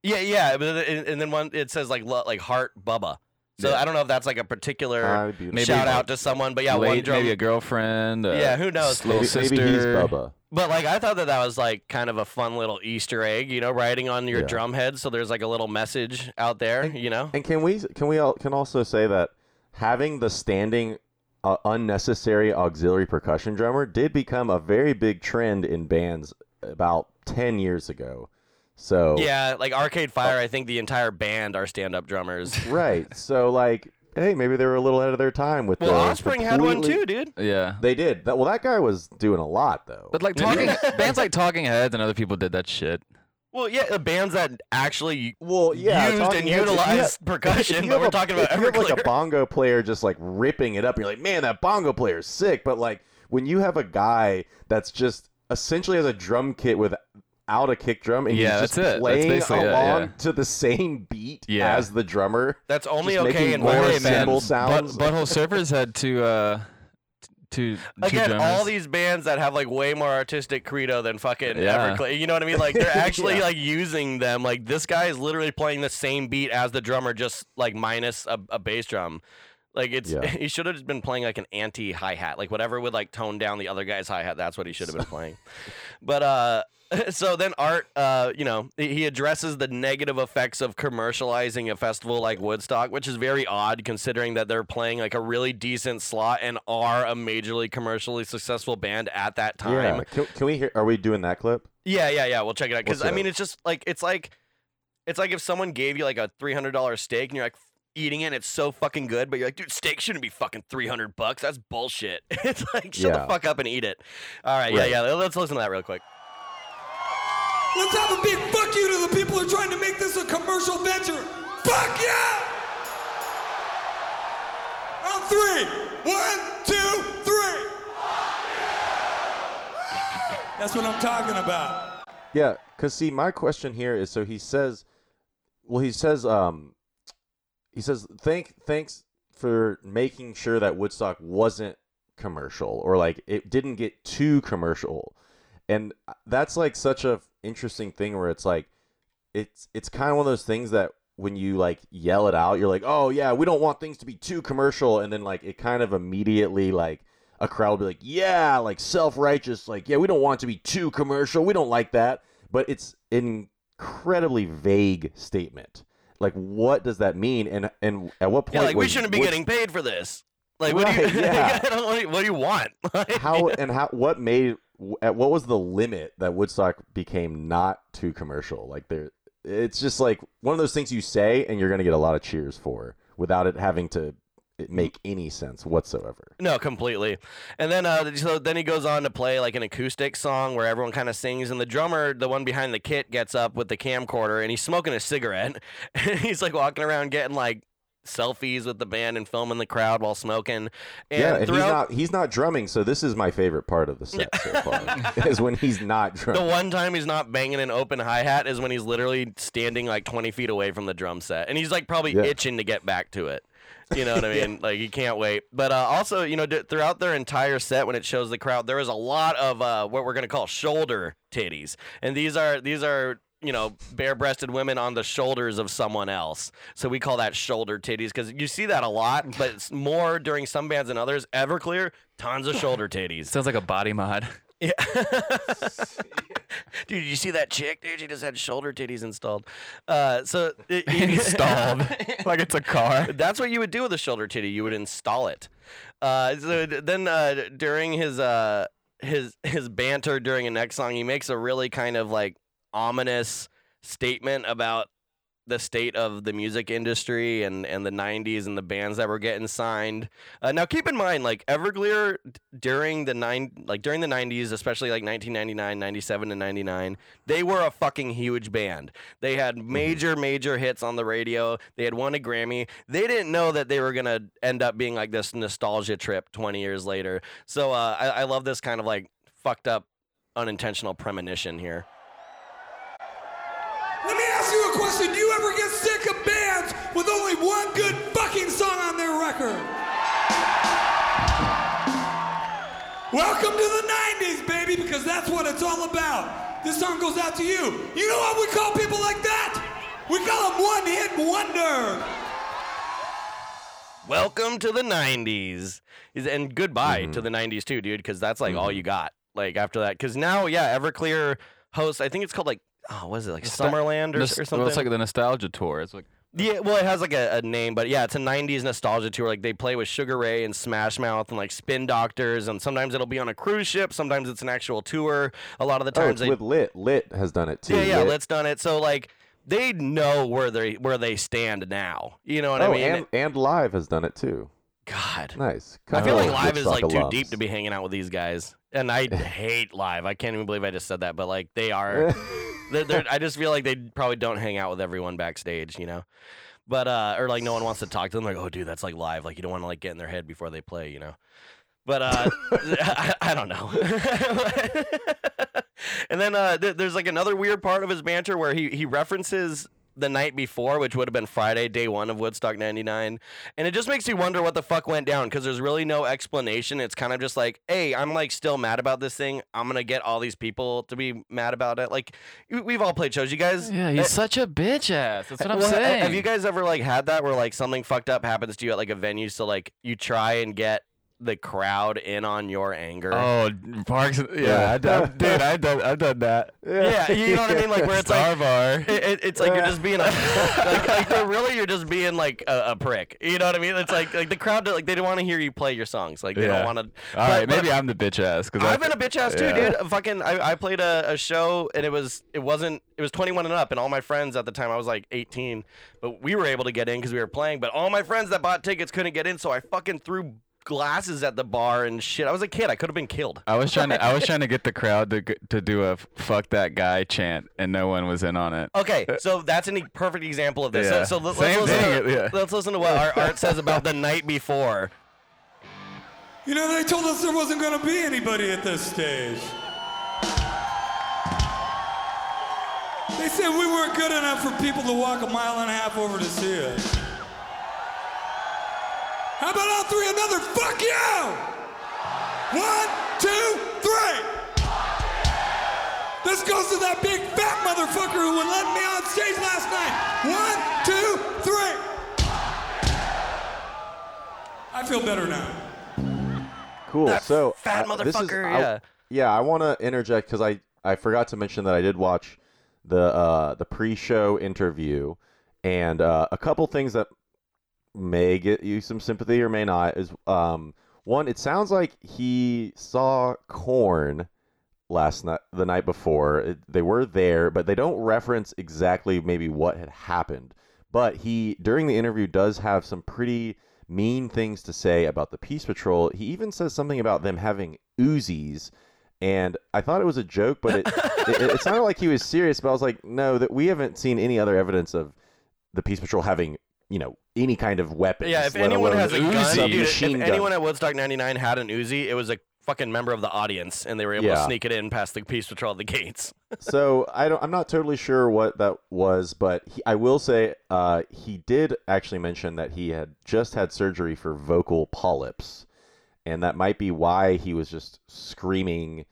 yeah, yeah. But and, and then one it says like lo- like heart Bubba. So Yeah. I don't know if that's like a particular Hi, beautiful. Maybe- shout out to someone, but yeah, one Late- drum. maybe a girlfriend. Uh, Yeah, who knows? Little maybe, sister. maybe he's Bubba. But like I thought that that was like kind of a fun little Easter egg, you know, writing on your Yeah. drum head, so there's like a little message out there, you know. And can we can we al- can also say that having the standing uh, unnecessary auxiliary percussion drummer did become a very big trend in bands about 10 years ago. So Yeah, like Arcade Fire, I think the entire band are stand-up drummers. right. So like hey, maybe they were a little ahead of their time with Well, the Offspring had one completely- too, dude. Yeah. They did. That, well, that guy was doing a lot though. But like talking <laughs> bands like Talking Heads and other people did that shit. Well, yeah, the bands that actually well, yeah, used Talking and Heads, if you utilized have- <laughs> percussion, you but have we're a- talking about if you have like a Everclear. bongo player just like ripping it up, you're like, man, that bongo player's sick. But like when you have a guy that's just essentially has a drum kit without a kick drum and Yeah, he's just that's. That's playing basically it, along yeah. to the same beat Yeah. as the drummer. That's only just okay making in more Wire Hey, man, cymbal sounds. Butt, Butthole Surfers had two uh two two Again, drummers. all these bands that have like way more artistic credo than fucking Yeah. Everclear. You know what I mean? Like they're <laughs> actually Yeah. like using them. Like this guy is literally playing the same beat as the drummer, just like minus a, a bass drum. Like it's Yeah. <laughs> he should have just been playing like an anti hi hat, like whatever would like tone down the other guy's hi hat. That's what he should have been playing. <laughs> But uh, <laughs> so then Art, uh, you know, he addresses the negative effects of commercializing a festival like Woodstock, which is very odd considering that they're playing like a really decent slot and are a majorly commercially successful band at that time. Yeah. Can, can we hear? Are we doing that clip? Yeah, yeah, yeah. We'll check it out because I mean, it's just like it's like it's like if someone gave you like a three hundred dollar steak and you're like eating it, and it's so fucking good, but you're like, dude, steak shouldn't be fucking three hundred bucks. That's bullshit. <laughs> It's like shut Yeah. the fuck up and eat it. All right, Right. yeah, yeah. Let's listen to that real quick. Let's have a big fuck you to the people who are trying to make this a commercial venture. Fuck yeah! On three. One, two, three. That's what I'm talking about. Yeah, because see, my question here is so he says, well, he says, um, he says, thank, thanks for making sure that Woodstock wasn't commercial or like it didn't get too commercial, and that's like such a interesting thing where it's like, it's it's kind of one of those things that when you like yell it out, you're like, oh yeah, we don't want things to be too commercial, and then like it kind of immediately like a crowd will be like, yeah, like self righteous, like, yeah, we don't want it to be too commercial. We don't like that. But it's an incredibly vague statement. Like, what does that mean? And and at what point? Yeah, like we shouldn't be Wood- getting paid for this. Like, what do you? <laughs> Yeah. What, do you what do you want? <laughs> How and how? What made? At what was the limit that Woodstock became not too commercial? Like there, it's just like one of those things you say and you're gonna get a lot of cheers for without it having to make any sense whatsoever. No, completely. And then uh, so then he goes on to play like an acoustic song where everyone kind of sings, and the drummer, the one behind the kit, gets up with the camcorder and he's smoking a cigarette, <laughs> and he's like walking around getting like selfies with the band and filming the crowd while smoking. And yeah, and he's throughout not he's not drumming, so this is my favorite part of the set so far. <laughs> is when he's not <laughs> the one time he's not banging an open hi hat is when he's literally standing like 20 feet away from the drum set, and he's like probably Yeah. itching to get back to it. You know what I <laughs> mean? Like he can't wait. But uh, also, you know, d- throughout their entire set, when it shows the crowd, there is a lot of uh, what we're gonna call shoulder titties, and these are these are you know bare-breasted women on the shoulders of someone else. So we call that shoulder titties because you see that a lot, <laughs> but it's more during some bands than others. Everclear, tons of shoulder titties. Sounds like a body mod. <laughs> Yeah. dude, you see that chick? Dude, she just had shoulder titties installed. Uh, so <laughs> Installed. like it's a car. That's what you would do with a shoulder titty. You would install it. Uh, so then uh, during his uh, his his banter during a next song, he makes a really kind of like ominous statement about the state of the music industry and, and the 90s and the bands that were getting signed. Uh, now keep in mind like Everclear during the nine like during the 90s, especially like 1999, 97 and 99, they were a fucking huge band. They had major major hits on the radio. They had won a Grammy. They didn't know that they were going to end up being like this nostalgia trip 20 years later. So uh, I, I love this kind of like fucked up unintentional premonition here. Let me ask you a question. Do you ever get sick of bands with only one good fucking song on their record? Welcome to the 90s, baby, because that's what it's all about. This song goes out to you. You know what we call people like that? We call them one hit wonder. Welcome to the 90s. And goodbye to mm-hmm. the 90s too, dude, because that's like all mm-hmm. you got. Like after that. Because now, yeah, Everclear hosts, I think it's called like, oh, what is it? Like Summerland or, or something? Well, it's like the nostalgia tour. It's like Yeah, well, it has like a, a name, but yeah, it's a '90s nostalgia tour. Like they play with Sugar Ray and Smash Mouth and like Spin Doctors, and sometimes it'll be on a cruise ship. Sometimes it's an actual tour. A lot of the Oh, times it's they, with Lit. Lit has done it too. yeah, yeah, Lit. Let's done it. So like they know where they where they stand now. You know what oh, I mean? and and Live has done it too. God, Nice. I feel like live is like too alums. deep to be hanging out with these guys, and I <laughs> hate live. I can't even believe I just said that, but like they are. <laughs> they're, they're, I just feel like they probably don't hang out with everyone backstage, you know. But uh, or like no one wants to talk to them. Like, oh, dude, that's like live. Like you don't want to like get in their head before they play, you know. But uh, <laughs> I, I don't know. and then uh, th- there's like another weird part of his banter where he he references the night before, which would have been Friday, day one of Woodstock 99. And it just makes you wonder what the fuck went down because there's really no explanation. It's kind of just like, hey, I'm like still mad about this thing. I'm going to get all these people to be mad about it. Like, we- we've all played shows. You guys. Yeah, he's eh, such a bitch ass. That's what I'm well, saying. Have you guys ever like had that where like something fucked up happens to you at like a venue, so like you try and get the crowd in on your anger? Oh, Parks. Yeah, I, done- <laughs> dude, I've done, I've done that. Yeah, you know what I mean? Like where it's Star like bar. it, it- it's like you're just being a, like, like <laughs> they're really you're just being like a, a prick. You know what I mean? It's like like the crowd like they don't want to hear you play your songs. Like they Yeah. don't want to. All right, maybe I'm the bitch ass. Cause I- I've been a bitch ass too, Yeah. dude. Fucking, I, I played a, a show and it was it wasn't it was 21 and up, and all my friends at the time I was like 18, but we were able to get in because we were playing. But all my friends that bought tickets couldn't get in, so I fucking threw glasses at the bar and shit. I was a kid. I could have been killed. I was trying to I was <laughs> trying to get the crowd to to do a fuck that guy chant, and no one was in on it. Okay, so that's a perfect example of this. Yeah. So, so let- Same let's, listen thing, to, yeah. let's listen to what our art says about the night before. You know, they told us there wasn't going to be anybody at this stage. They said we weren't good enough for people to walk a mile and a half over to see us. How about all three? Another fuck you! One, two, three! This goes to that big fat motherfucker who would let me on stage last night. One, two, three! I feel better now. Cool. That so fat uh, this is- motherfucker, I- yeah. yeah. I want to interject because I I forgot to mention that I did watch the uh, the pre-show interview, and uh, a couple things that may get you some sympathy or may not is um one. It sounds like he saw Korn last night, the night before. It, they were there, but they don't reference exactly maybe what had happened. But he during the interview does have some pretty mean things to say about the Peace Patrol. He even says something about them having Uzis, and I thought it was a joke, but it it, it sounded like he was serious. But I was like, no, that we haven't seen any other evidence of the Peace Patrol having you know any kind of weapons. Yeah, if anyone has a gun, dude, if gun. anyone at Woodstock 99 had an Uzi, it was a fucking member of the audience, and they were able to sneak it in past the Peace Patrol at the gates. <laughs> so I don't. I'm not totally sure what that was, but he, I will say uh, he did actually mention that he had just had surgery for vocal polyps, and that might be why he was just screaming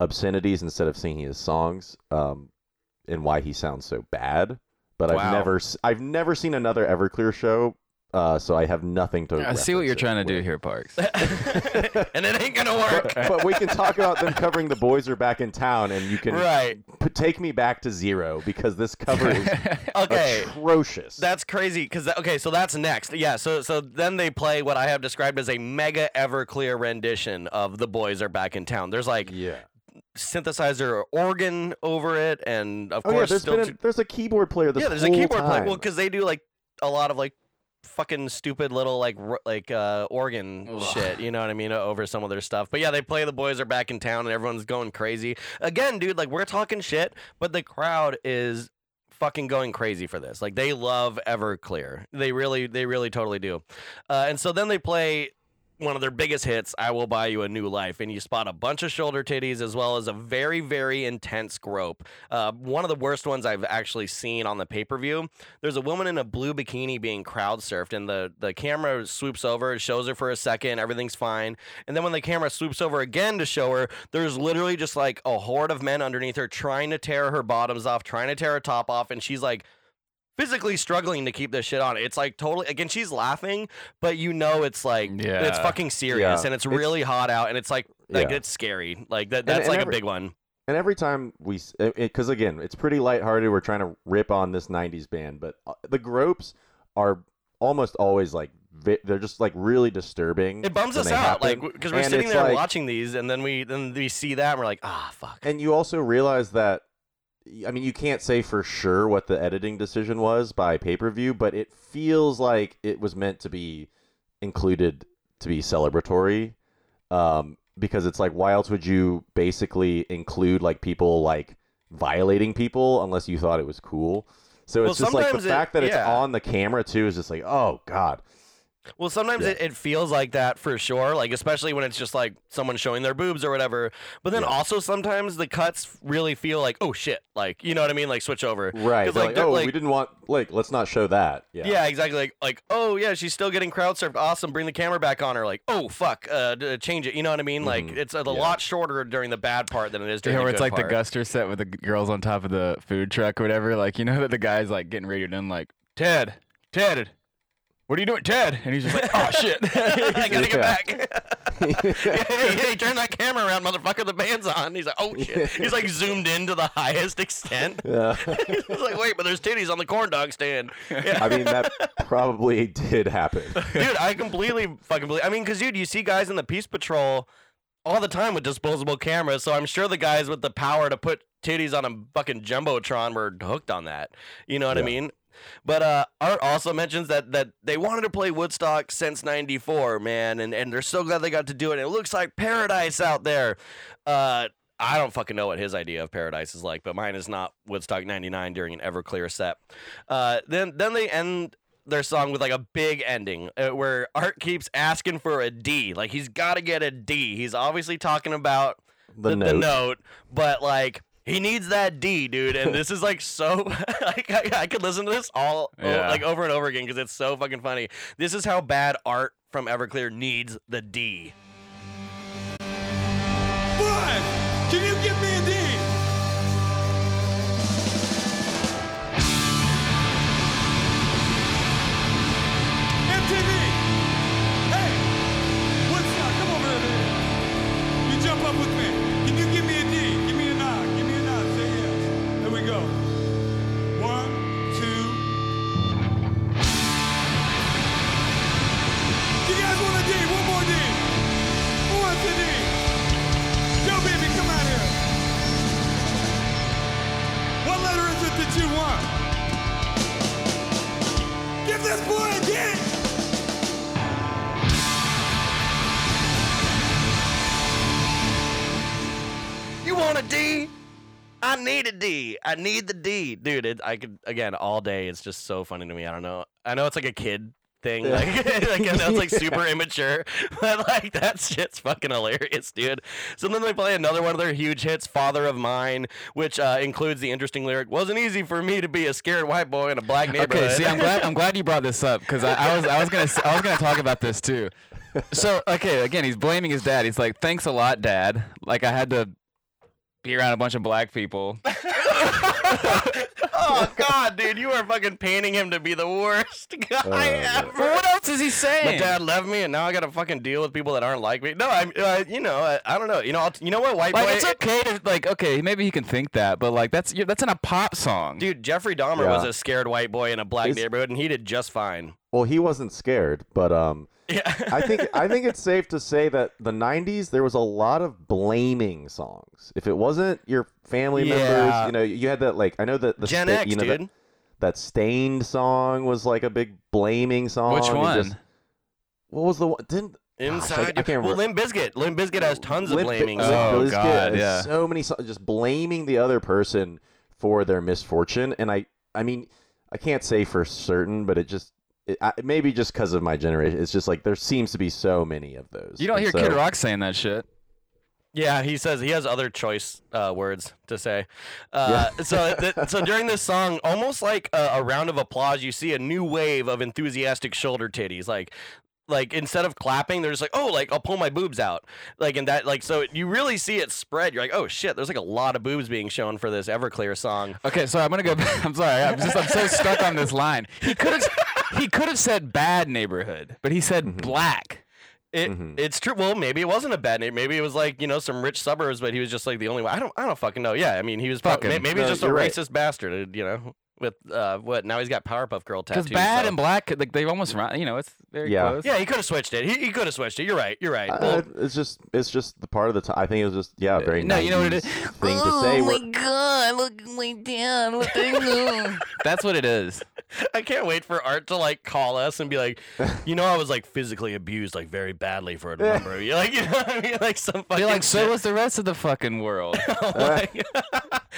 obscenities instead of singing his songs, um, and why he sounds so bad. But I've never, s- I've never seen another Everclear show, uh, so I have nothing to. I see what you're it trying to do here, Parks. <laughs> and it ain't gonna work. but we can talk about them covering the boys are back in town, and you can Right. p- take me back to zero because this cover is <laughs> Okay. atrocious. That's crazy because okay, so that's next. Yeah, so so then they play what I have described as a mega Everclear rendition of "The Boys Are Back in Town." There's like yeah. Synthesizer organ over it, and of Oh yeah, course there's still been a, there's a keyboard player. This yeah, there's a whole keyboard player. Well, because they do like a lot of like fucking stupid little like ro- like uh organ shit you know what i mean over some of their stuff. But yeah they play the boys are back in town and everyone's going crazy. Again dude like we're talking shit but the crowd is fucking going crazy for this. Like they love everclear. They really they really totally do. Uh, and so then they play one of their biggest hits, I Will Buy You a New Life. And you spot a bunch of shoulder titties as well as a very, very intense grope. Uh, one of the worst ones I've actually seen on the pay per view. There's a woman in a blue bikini being crowd surfed, and the, the camera swoops over, it shows her for a second, everything's fine. And then when the camera swoops over again to show her, there's literally just like a horde of men underneath her trying to tear her bottoms off, trying to tear her top off, and she's like, physically struggling to keep this shit on. It's like totally again, she's laughing, but you know it's like it's fucking serious Yeah. and it's It's- really hot out and it's like like Yeah. it's scary. Like that that's and like every- a big one. And every time we, because again, it's pretty lighthearted. We're trying to rip on this '90s band, but uh, the gropes are almost always like they're just like really disturbing. It bums us out, happen. like because we're And sitting there like- watching these, and then we then we see that, and we're like, ah, fuck. And you also realize that, I mean, you can't say for sure what the editing decision was by pay per view, but it feels like it was meant to be included to be celebratory. Um, because it's like, why else would you basically include like people like violating people unless you thought it was cool? So Well, it's just like the it- fact that it's on the camera too is just like, oh god. Well, sometimes Yeah. it, it feels like that for sure, like especially when it's just like someone showing their boobs or whatever. But then Yeah. also sometimes the cuts really feel like, oh shit, like you know what I mean, like switch over. right? Like, like, oh, like- we didn't want like let's not show that. Yeah. Yeah, exactly. Like, like, oh yeah, she's still getting crowd surfed. Awesome. Bring the camera back on her. Like, oh fuck, uh, change it. You know what I mean? Like, Mhm. it's a, Yeah. lot shorter during the bad part than it is during Yeah, the where it's like part. the Guster set with the girls on top of the food truck or whatever. Like you know that the guy's like getting ready to like Ted, Ted, what are you doing, Ted? And he's just like, oh <laughs> shit. <laughs> I gotta get Yeah. back. <laughs> hey, hey, turn that camera around, motherfucker. The band's on. He's like, oh shit. He's like zoomed in to the highest extent. Yeah. He's like, wait, but there's titties on the corn dog stand. Yeah. I mean, that probably did happen. dude, I completely fucking believe. I mean, because dude, you see guys in the Peace Patrol all the time with disposable cameras, so I'm sure the guys with the power to put titties on a fucking jumbotron were hooked on that. You know what I mean? But uh, Art also mentions that that they wanted to play Woodstock since '94, man, and and they're so glad they got to do it. It looks like paradise out there. Uh, I don't fucking know what his idea of paradise is like, but mine is not Woodstock '99 during an Everclear set. Uh, then then they end their song with like a big ending uh, where Art keeps asking for a D. Like he's got to get a D. He's obviously talking about The the, note. the note, but like he needs that D, dude. And this is like so <laughs> like I, I could listen to this all Yeah. like over and over again because it's so fucking funny. This is how bad Art from Everclear needs the D. I need the D, dude. It, I could again all day. It's just so funny to me. I don't know. I know it's like a kid thing. Like, <laughs> like I know it's like super <laughs> immature, <laughs> but like that shit's fucking hilarious, dude. So then they play another one of their huge hits, "Father of Mine," which uh, includes the interesting lyric, "Wasn't easy for me to be a scared white boy in a black neighborhood." Okay, see, I'm glad I'm glad you brought this up because I, I was I was gonna I was gonna talk about this too. So okay, again, he's blaming his dad. He's like, "Thanks a lot, Dad. Like I had to be around a bunch of black people." Oh god, dude, you are fucking painting him to be the worst <laughs> guy Oh, ever. What else is he saying? My dad left me, and now I gotta fucking deal with people that aren't like me. No, I'm, uh, you know, I, I don't know. You know, I'll, you know what, white like boy. it's okay to like okay, maybe he can think that, but like that's you're, that's in a pop song. Dude, Jeffrey Dahmer Yeah. was a scared white boy in a black Is- neighborhood, and he did just fine. Well, he wasn't scared, but um, Yeah, I think I think it's safe to say that the '90s there was a lot of blaming songs. If it wasn't your family Yeah. members, you know, you had that like I know that the Gen sta- X, you know, dude. That, that Staind song was like a big blaming song. Which one? just- what was the one? Didn't Gosh, I- Inside, I can't well, remember. Limp Bizkit. Limp Bizkit has tons of Limp- blaming. Limp Oh, Bizkit God, has yeah. So many songs just blaming the other person for their misfortune, and I, I mean, I can't say for certain, but it just, it, I, maybe just because of my generation, it's just like there seems to be so many of those. You don't And hear so- Kid Rock saying that shit. Yeah, he says he has other choice uh, words to say. Uh, <laughs> so, th- so during this song, almost like a, a round of applause, you see a new wave of enthusiastic shoulder titties. Like, like instead of clapping, they're just like, oh, like I'll pull my boobs out. Like, and that, like, so you really see it spread. You're like, oh shit, there's like a lot of boobs being shown for this Everclear song. Okay, so I'm gonna go. <laughs> I'm sorry. I'm just I'm so stuck on this line. He could have <laughs> he could have said bad neighborhood, but he said Mm-hmm. black. It Mhm. it's true. Well, maybe it wasn't a bad name. Maybe it was like you know some rich suburbs, but he was just like the only one. I don't I don't fucking know. Yeah, I mean he was Fuck fucking maybe he's No, just a you're right. racist bastard. You know, with uh what now he's got Powerpuff Girl tattoos. Because bad so- and black, like they almost rhyme. You know, it's very Yeah. close. Yeah, he could have switched it. He, he could have switched it. You're right. You're right. Uh, Well, it's just, it's just the part of the time. I think it was just, yeah, very. No, you know what it 90s is? Thing to say. where- Oh god, look at my dad, look at him. That's what it is. I can't wait for Art to like call us and be like, <laughs> you know, I was like physically abused like very badly for a number of you. Like, <laughs> you know what I mean? Like some fucking. You're like, so was the rest of the fucking world. <laughs> Like-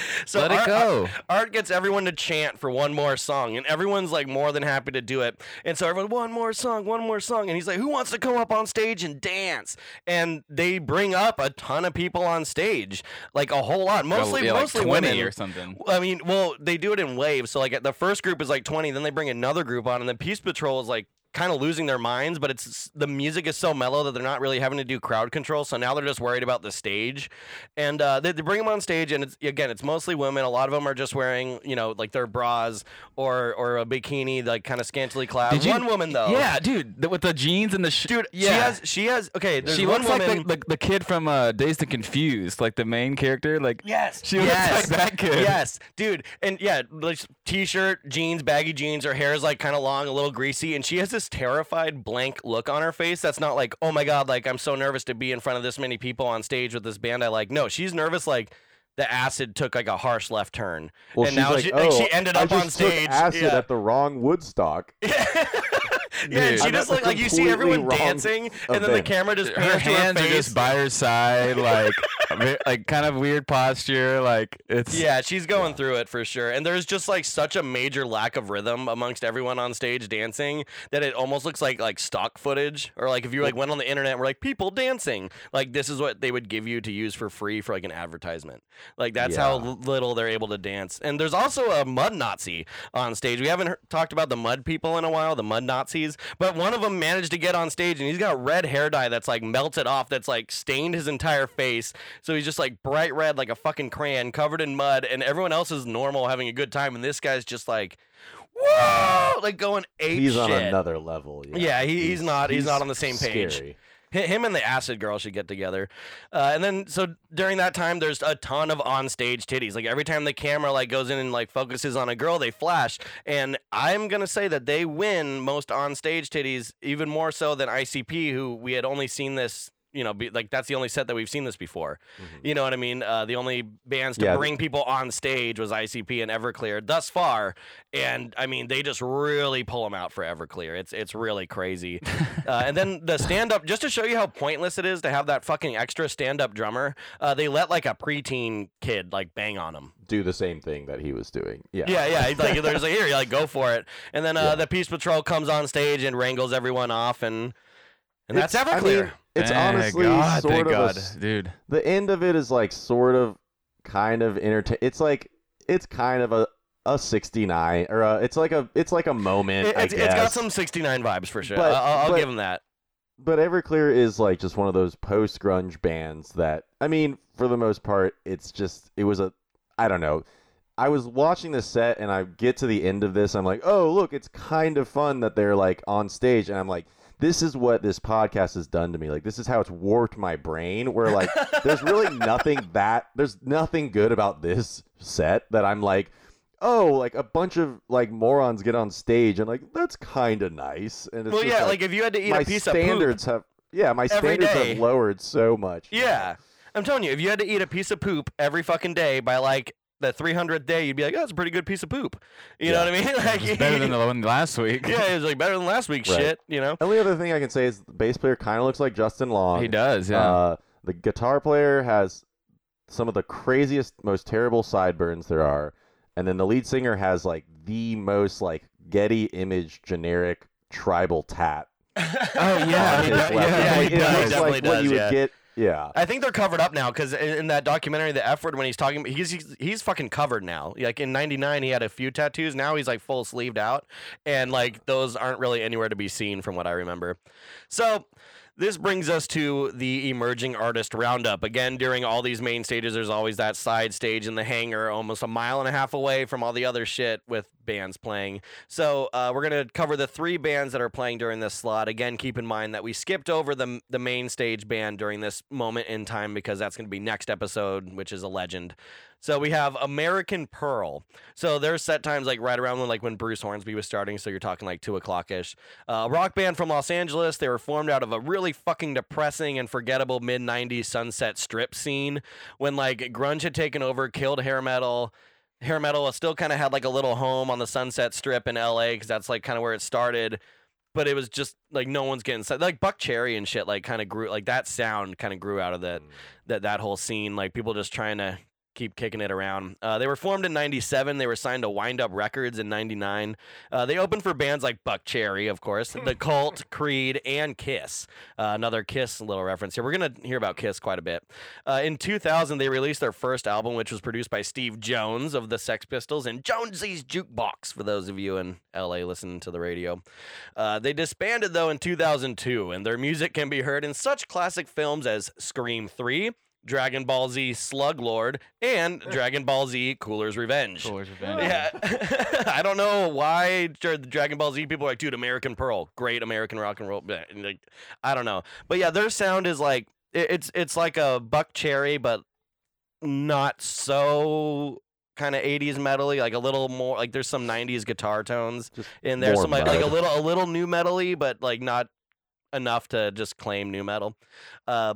<laughs> So Let it Art- go. Art, gets everyone to chant for one more song, and everyone's like more than happy to do it. And so everyone, one more song, one more song, and he's like, "Who wants to come up on stage and dance?" And they bring up a ton of people on stage, like a whole lot, mostly yeah, like mostly 20 women or something. I mean, well, they do it in waves. So like the first group is like 20, then they bring another group on, and then Peace Patrol is like kind of losing their minds, but it's the music is so mellow that they're not really having to do crowd control. So now they're just worried about the stage, and uh, they, they bring them on stage, and it's again, it's mostly women. A lot of them are just wearing, you know, like their bras or or a bikini, like kind of scantily clad. Did you- one woman though, Yeah, dude, the, with the jeans and the sh- dude, Yeah. she has she has okay. There's she one looks woman. like the, the, the kid from uh, Dazed and Confused, like the main character. Like Yes. she looks yes. like that kid. Yes, dude. And yeah, like t-shirt, jeans, baggy jeans. Her hair is like kind of long, a little greasy, and she has this terrified blank look on her face. That's not like, oh my god, like I'm so nervous to be in front of this many people on stage with this band I like. No, she's nervous like. The acid took like a harsh left turn, Well, and she's now like, she, oh, like she ended I up on stage. Acid yeah. at the wrong Woodstock. <laughs> yeah, and Dude. she I'm just at like like you see everyone wrong dancing, and then the camera just her pans to her hands are just by her side, like like kind of weird posture. Like it's Yeah, she's going through it for sure. And there's just like such a major lack of rhythm amongst everyone on stage dancing that it almost looks like like stock footage or like if you like went on the internet and were like people dancing, like this is what they would give you to use for free for like an advertisement. Like that's how Yeah. l- little they're able to dance. And there's also a mud Nazi on stage. We haven't heard, talked about the mud people in a while, the mud Nazis, but one of them managed to get on stage and he's got red hair dye that's like melted off that's like stained his entire face. So he's just like bright red like a fucking crayon covered in mud and everyone else is normal having a good time and this guy's just like whoa like going ape He's shit. on another level. Yeah, Yeah, he, he's, not he's, not on the same page. scary. Hi- Him and the acid girl should get together, uh, and then so during that time, there's a ton of on-stage titties. Like every time the camera like goes in and like focuses on a girl, they flash. And I'm gonna say that they win most on-stage titties, even more so than ICP, who we had only seen this. You know, be, like that's the only set that we've seen this before. You know what I mean? Uh, the only bands to Yeah. bring people on stage was ICP and Everclear thus far, and I mean they just really pull them out for Everclear. It's it's really crazy. <laughs> uh, and then the stand up, just to show you how pointless it is to have that fucking extra stand up drummer, uh, they let like a preteen kid like bang on him. Do the same thing that he was doing. Yeah. Yeah, yeah. Like, there's like, here, you're like, go for it. And then uh, Yeah. the Peace Patrol comes on stage and wrangles everyone off, and and that's It's- I Everclear. mean, it's Thank honestly God, sort thank of God, s- dude. the end of it is like sort of kind of entertain. It's like it's kind of a a 69 or a, it's like a it's like a moment. It- I it's, it's got some 69 vibes for sure. But- I'll, I'll but- give him that. but Everclear is like just one of those post grunge bands that I mean, for the most part, it's just it was a I don't know. I was watching the set and I get to the end of this, I'm like, oh look, it's kind of fun that they're like on stage, and I'm like, this is what this podcast has done to me. Like this is how it's warped my brain. Where like there's really <laughs> nothing that there's nothing good about this set that I'm like. Oh, like a bunch of like morons get on stage and like that's kind of nice. And it's Well, just yeah, like if you had to eat my a piece of poop, standards have yeah my standards day. have lowered so much Yeah. I'm telling you, if you had to eat a piece of poop every fucking day by like the 300th day, you'd be like, oh, that's a pretty good piece of poop. You know what I mean? <laughs> Like, It's better than the one last week. <laughs> yeah, it was like better than last week's Right. shit, you know? The only other thing i can say is the bass player kind of looks like justin long He does, yeah. uh, the guitar player has some of the craziest most terrible sideburns there are and then the lead singer has like the most like getty image generic tribal tat <laughs> oh yeah, on he does, left. yeah, Like, he it does. looks definitely like what does, you would yeah. get yeah I think they're covered up now because in, that documentary, the F word, when he's talking, he's, he's he's fucking covered now. Like in '99, he had a few tattoos. Now he's like full sleeved out, and like those aren't really anywhere to be seen from what I remember. So. This brings us to the emerging artist roundup. Again, during all these main stages, there's always that side stage in the hangar, almost a mile and a half away from all the other shit with bands playing. So uh, we're gonna cover the three bands that are playing during this slot. Again, keep in mind that we skipped over the the main stage band during this moment in time because that's gonna be next episode, which is a legend. So we have American Pearl. So their set times like right around when like when Bruce Hornsby was starting. So you're talking like two o'clock ish. Uh, rock band from Los Angeles. They were formed out of a really fucking depressing and forgettable mid '90s Sunset Strip scene when like grunge had taken over, killed hair metal. Hair metal still kind of had like a little home on the Sunset Strip in LA because that's like kind of where it started. But it was just like no one's getting. Like Buckcherry and shit like kind of grew like that sound kind of grew out of that mm. that that whole scene. Like people just trying to keep kicking it around. Uh, they were formed in '97. They were signed to Wind Up Records in '99. Uh, they opened for bands like Buckcherry, of course, The <laughs> Cult, Creed, and Kiss. Uh, another Kiss little reference here. We're gonna hear about Kiss quite a bit. Uh, in 2000, they released their first album, which was produced by Steve Jones of the Sex Pistols and Jonesy's Jukebox. For those of you in LA listening to the radio, uh, they disbanded though in 2002, and their music can be heard in such classic films as Scream 3. Dragon Ball Z Slug Lord and <laughs> Dragon Ball Z Cooler's Revenge. Cooler's Revenge. Yeah. <laughs> I don't know why the Dragon Ball Z people are like, dude, American Pearl, great American rock and roll. And, Like, I don't know. But yeah, their sound is like it's it's like a Buckcherry, but not so kind of 80s metally like a little more like there's some 90s guitar tones Just in there more some like, like a little a little new metally but like not enough to just claim new metal uh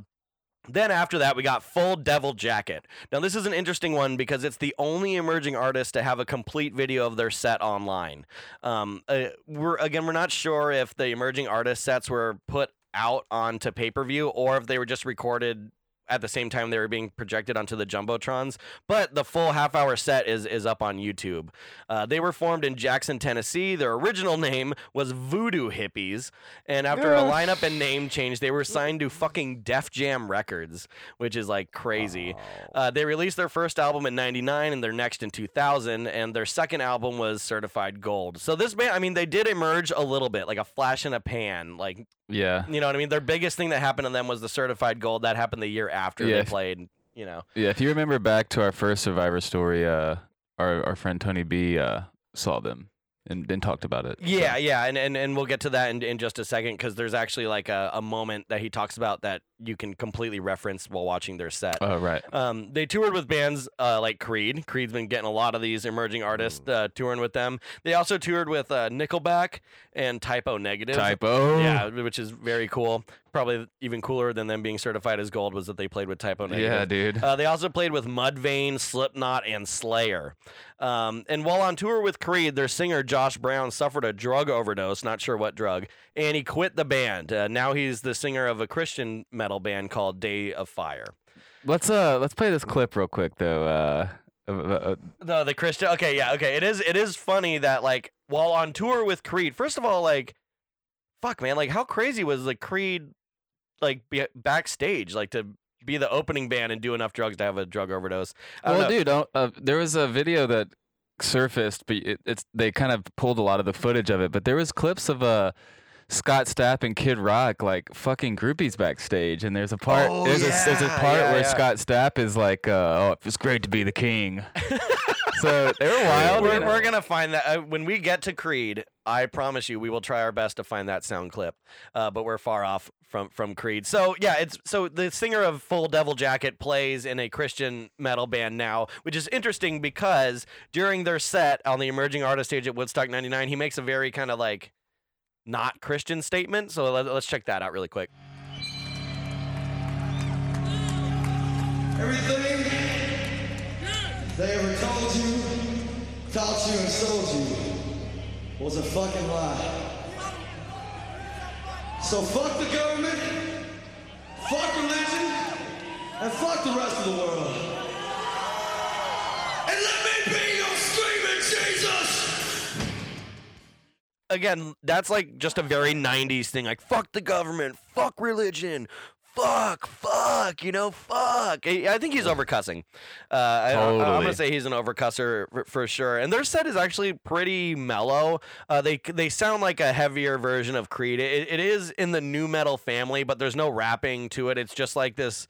then after that, we got Full Devil Jacket. Now, this is an interesting one because it's the only emerging artist to have a complete video of their set online. Um, uh, we're again, we're not sure if the emerging artist sets were put out onto pay per view or if they were just recorded at the same time they were being projected onto the jumbotrons. But the full half hour set is is up on YouTube. Uh, they were formed in Jackson, Tennessee. Their original <laughs> name was Voodoo Hippies, and after a lineup and name change, they were <laughs> signed to fucking Def Jam Records, which is like crazy. Uh, they released their first album in '99 and their next in 2000, and their second album was certified gold. So this band, I mean, they did emerge a little bit, like a flash in a pan, like Yeah. you know what I mean. Their biggest thing that happened to them was the certified gold. That happened the year after Yeah, they played. You know. Yeah, if you remember back to our first Survivor story, uh, our our friend Tony B uh, saw them and then talked about it. so- Yeah, yeah, and, and and we'll get to that in, in just a second because there's actually like a, a moment that he talks about that you can completely reference while watching their set. Oh right. Um, they toured with bands uh, like Creed. Creed's been getting a lot of these emerging artists uh, touring with them. They also toured with uh, Nickelback and Type O Negative. Type O. Yeah, which is very cool. Probably even cooler than them being certified as gold was that they played with Type O Negative. Yeah, dude. Uh, they also played with Mudvayne, Slipknot, and Slayer. Um, and while on tour with Creed, their singer Josh Brown suffered a drug overdose, not sure what drug, and he quit the band. Uh, now he's the singer of a Christian metal band called Day of Fire. Let's uh let's play this clip real quick though. Uh, uh, The the Christian. Okay, yeah, okay. It is it is funny that like while on tour with Creed, first of all, like, fuck, man, like how crazy was like Creed, like be, backstage, like to be the opening band and do enough drugs to have a drug overdose. Well, know. dude, uh, uh, there was a video that surfaced, but it, it's they kind of pulled a lot of the footage of it. But there was clips of uh, Scott Stapp and Kid Rock like fucking groupies backstage, and there's a part Oh, there's, a, there's a part yeah, where yeah. Scott Stapp is like, uh, "Oh, it's great to be the king." <laughs> so they were wild. We're, we're gonna find that uh, when we get to Creed. I promise you, we will try our best to find that sound clip. Uh, but we're far off from from Creed. So yeah, it's so the singer of Full Devil Jacket plays in a Christian metal band now, which is interesting because during their set on the emerging artist stage at Woodstock '99, he makes a very kind of like not Christian statement. So let, let's check that out really quick. Everything they ever told you, taught you, and sold you was a fucking lie. So fuck the government, fuck religion, and fuck the rest of the world. And let me again, that's like just a very 90s thing. Like, fuck the government, fuck religion, fuck, fuck, you know, fuck. I think he's overcussing. Uh, I, am going to say he's an overcusser for, for sure. And their set is actually pretty mellow. Uh, they they sound like a heavier version of Creed. It, it is in the new metal family, but there's no rapping to it. It's just like this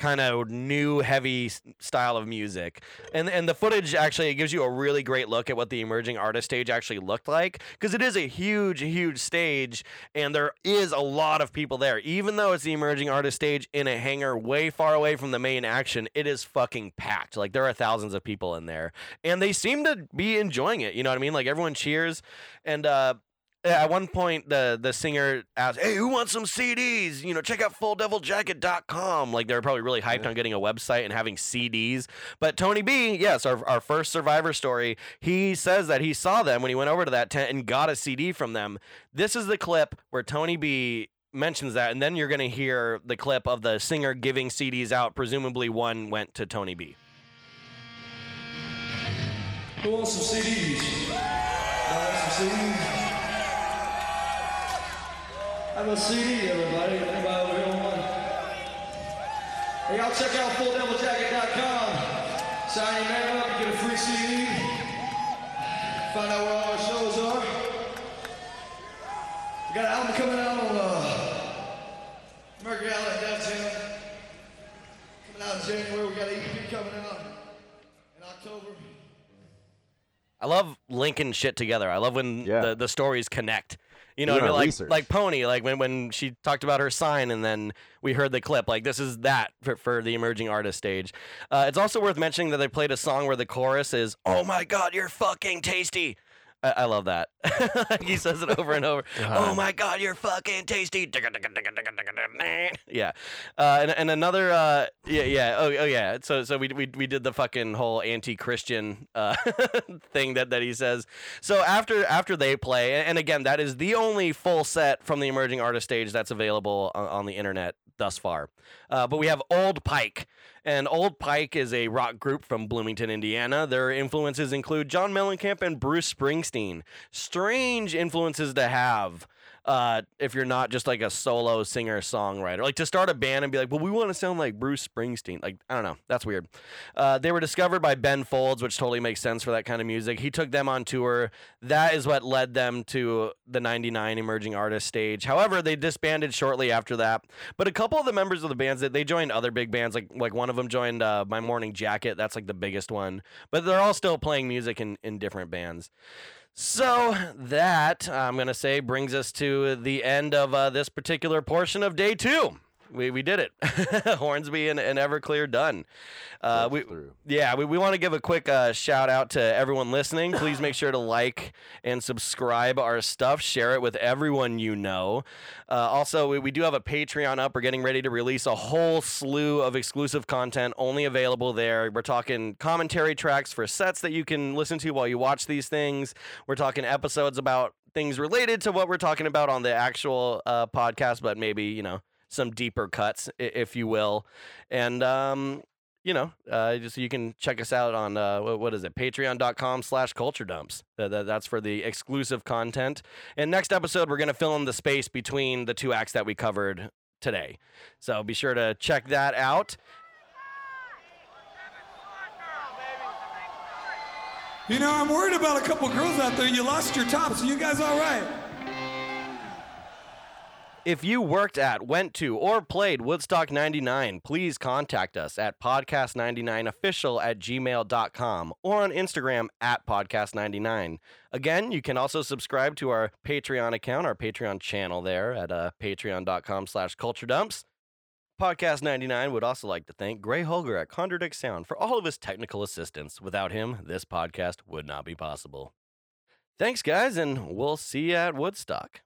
kind of new heavy style of music. And and the footage actually gives you a really great look at what the emerging artist stage actually looked like because it is a huge huge stage and there is a lot of people there. Even though it's the emerging artist stage in a hangar way far away from the main action it is fucking packed. Like there are thousands of people in there and they seem to be enjoying it you know what i mean? Like everyone cheers and uh at one point the the singer asked, "Hey, who wants some CDs? You know, check out fulldeviljacket.com." Like they're probably really hyped on getting a website and having CDs. But Tony B, yes, our our first survivor story, he says that he saw them when he went over to that tent and got a CD from them. This is the clip where Tony B mentions that and then you're going to hear the clip of the singer giving CDs out, presumably one went to Tony B. Who wants some CDs? I want some CDs. I have a CD, everybody. Anybody over here want one? Hey, y'all check out FullDevilJacket.com. Sign your name up, you get a free CD. Find out where all our shows are. We got an album coming out on uh, Mercury Outlet downtown. Coming out in January. We got an EP coming out in October. I love linking shit together. I love when Yeah. the, the stories connect. You know, what I mean? like research. like Pony, like when, when she talked about her sign, and then we heard the clip. Like this is that for, for the emerging artist stage. Uh, it's also worth mentioning that they played a song where the chorus is "Oh my God, you're fucking tasty." I, I love that. <laughs> he says it over and over. <laughs> oh my God, you're fucking tasty. Yeah, uh, and, and another, uh, yeah, yeah, oh, oh, yeah. So, so we, we, we did the fucking whole anti-Christian uh, <laughs> thing that, that he says. So after after they play, and again, that is the only full set from the emerging artist stage that's available on, on the internet thus far. Uh, but we have Old Pike, and Old Pike is a rock group from Bloomington, Indiana. Their influences include John Mellencamp and Bruce Springsteen. Strange influences to have uh, if you're not just like a solo singer songwriter. Like to start a band and be like, well, we want to sound like Bruce Springsteen. Like, I don't know. That's weird. Uh, they were discovered by Ben Folds, which totally makes sense for that kind of music. He took them on tour. That is what led them to the 99 Emerging Artist stage. However, they disbanded shortly after that. But a couple of the members of the bands, that they joined other big bands. Like, like one of them joined uh, My Morning Jacket. That's like the biggest one. But they're all still playing music in, in different bands. So that I'm gonna say brings us to the end of uh, this particular portion of day two. We, we did it. <laughs> Hornsby and, and Everclear done. Uh, we, yeah, we, we want to give a quick uh, shout out to everyone listening. Please make sure to <laughs> like and subscribe our stuff. Share it with everyone you know. Uh, also, we, we do have a Patreon up. We're getting ready to release a whole slew of exclusive content only available there. We're talking commentary tracks for sets that you can listen to while you watch these things. We're talking episodes about things related to what we're talking about on the actual uh, podcast, but maybe, you know, some deeper cuts, if you will. And, um, you know, uh, just you can check us out on uh, what is it? Patreon.com slash culture dumps. That, that, that's for the exclusive content. And next episode, we're going to fill in the space between the two acts that we covered today. So be sure to check that out. You know, I'm worried about a couple girls out there. You lost your tops. Are you guys all right? If you worked at, went to, or played Woodstock 99, please contact us at podcast99official at gmail.com or on Instagram at podcast99. Again, you can also subscribe to our Patreon account, our Patreon channel there at uh, patreon.com slash culture dumps. Podcast 99 would also like to thank Gray Holger at Contradict Sound for all of his technical assistance. Without him, this podcast would not be possible. Thanks, guys, and we'll see you at Woodstock.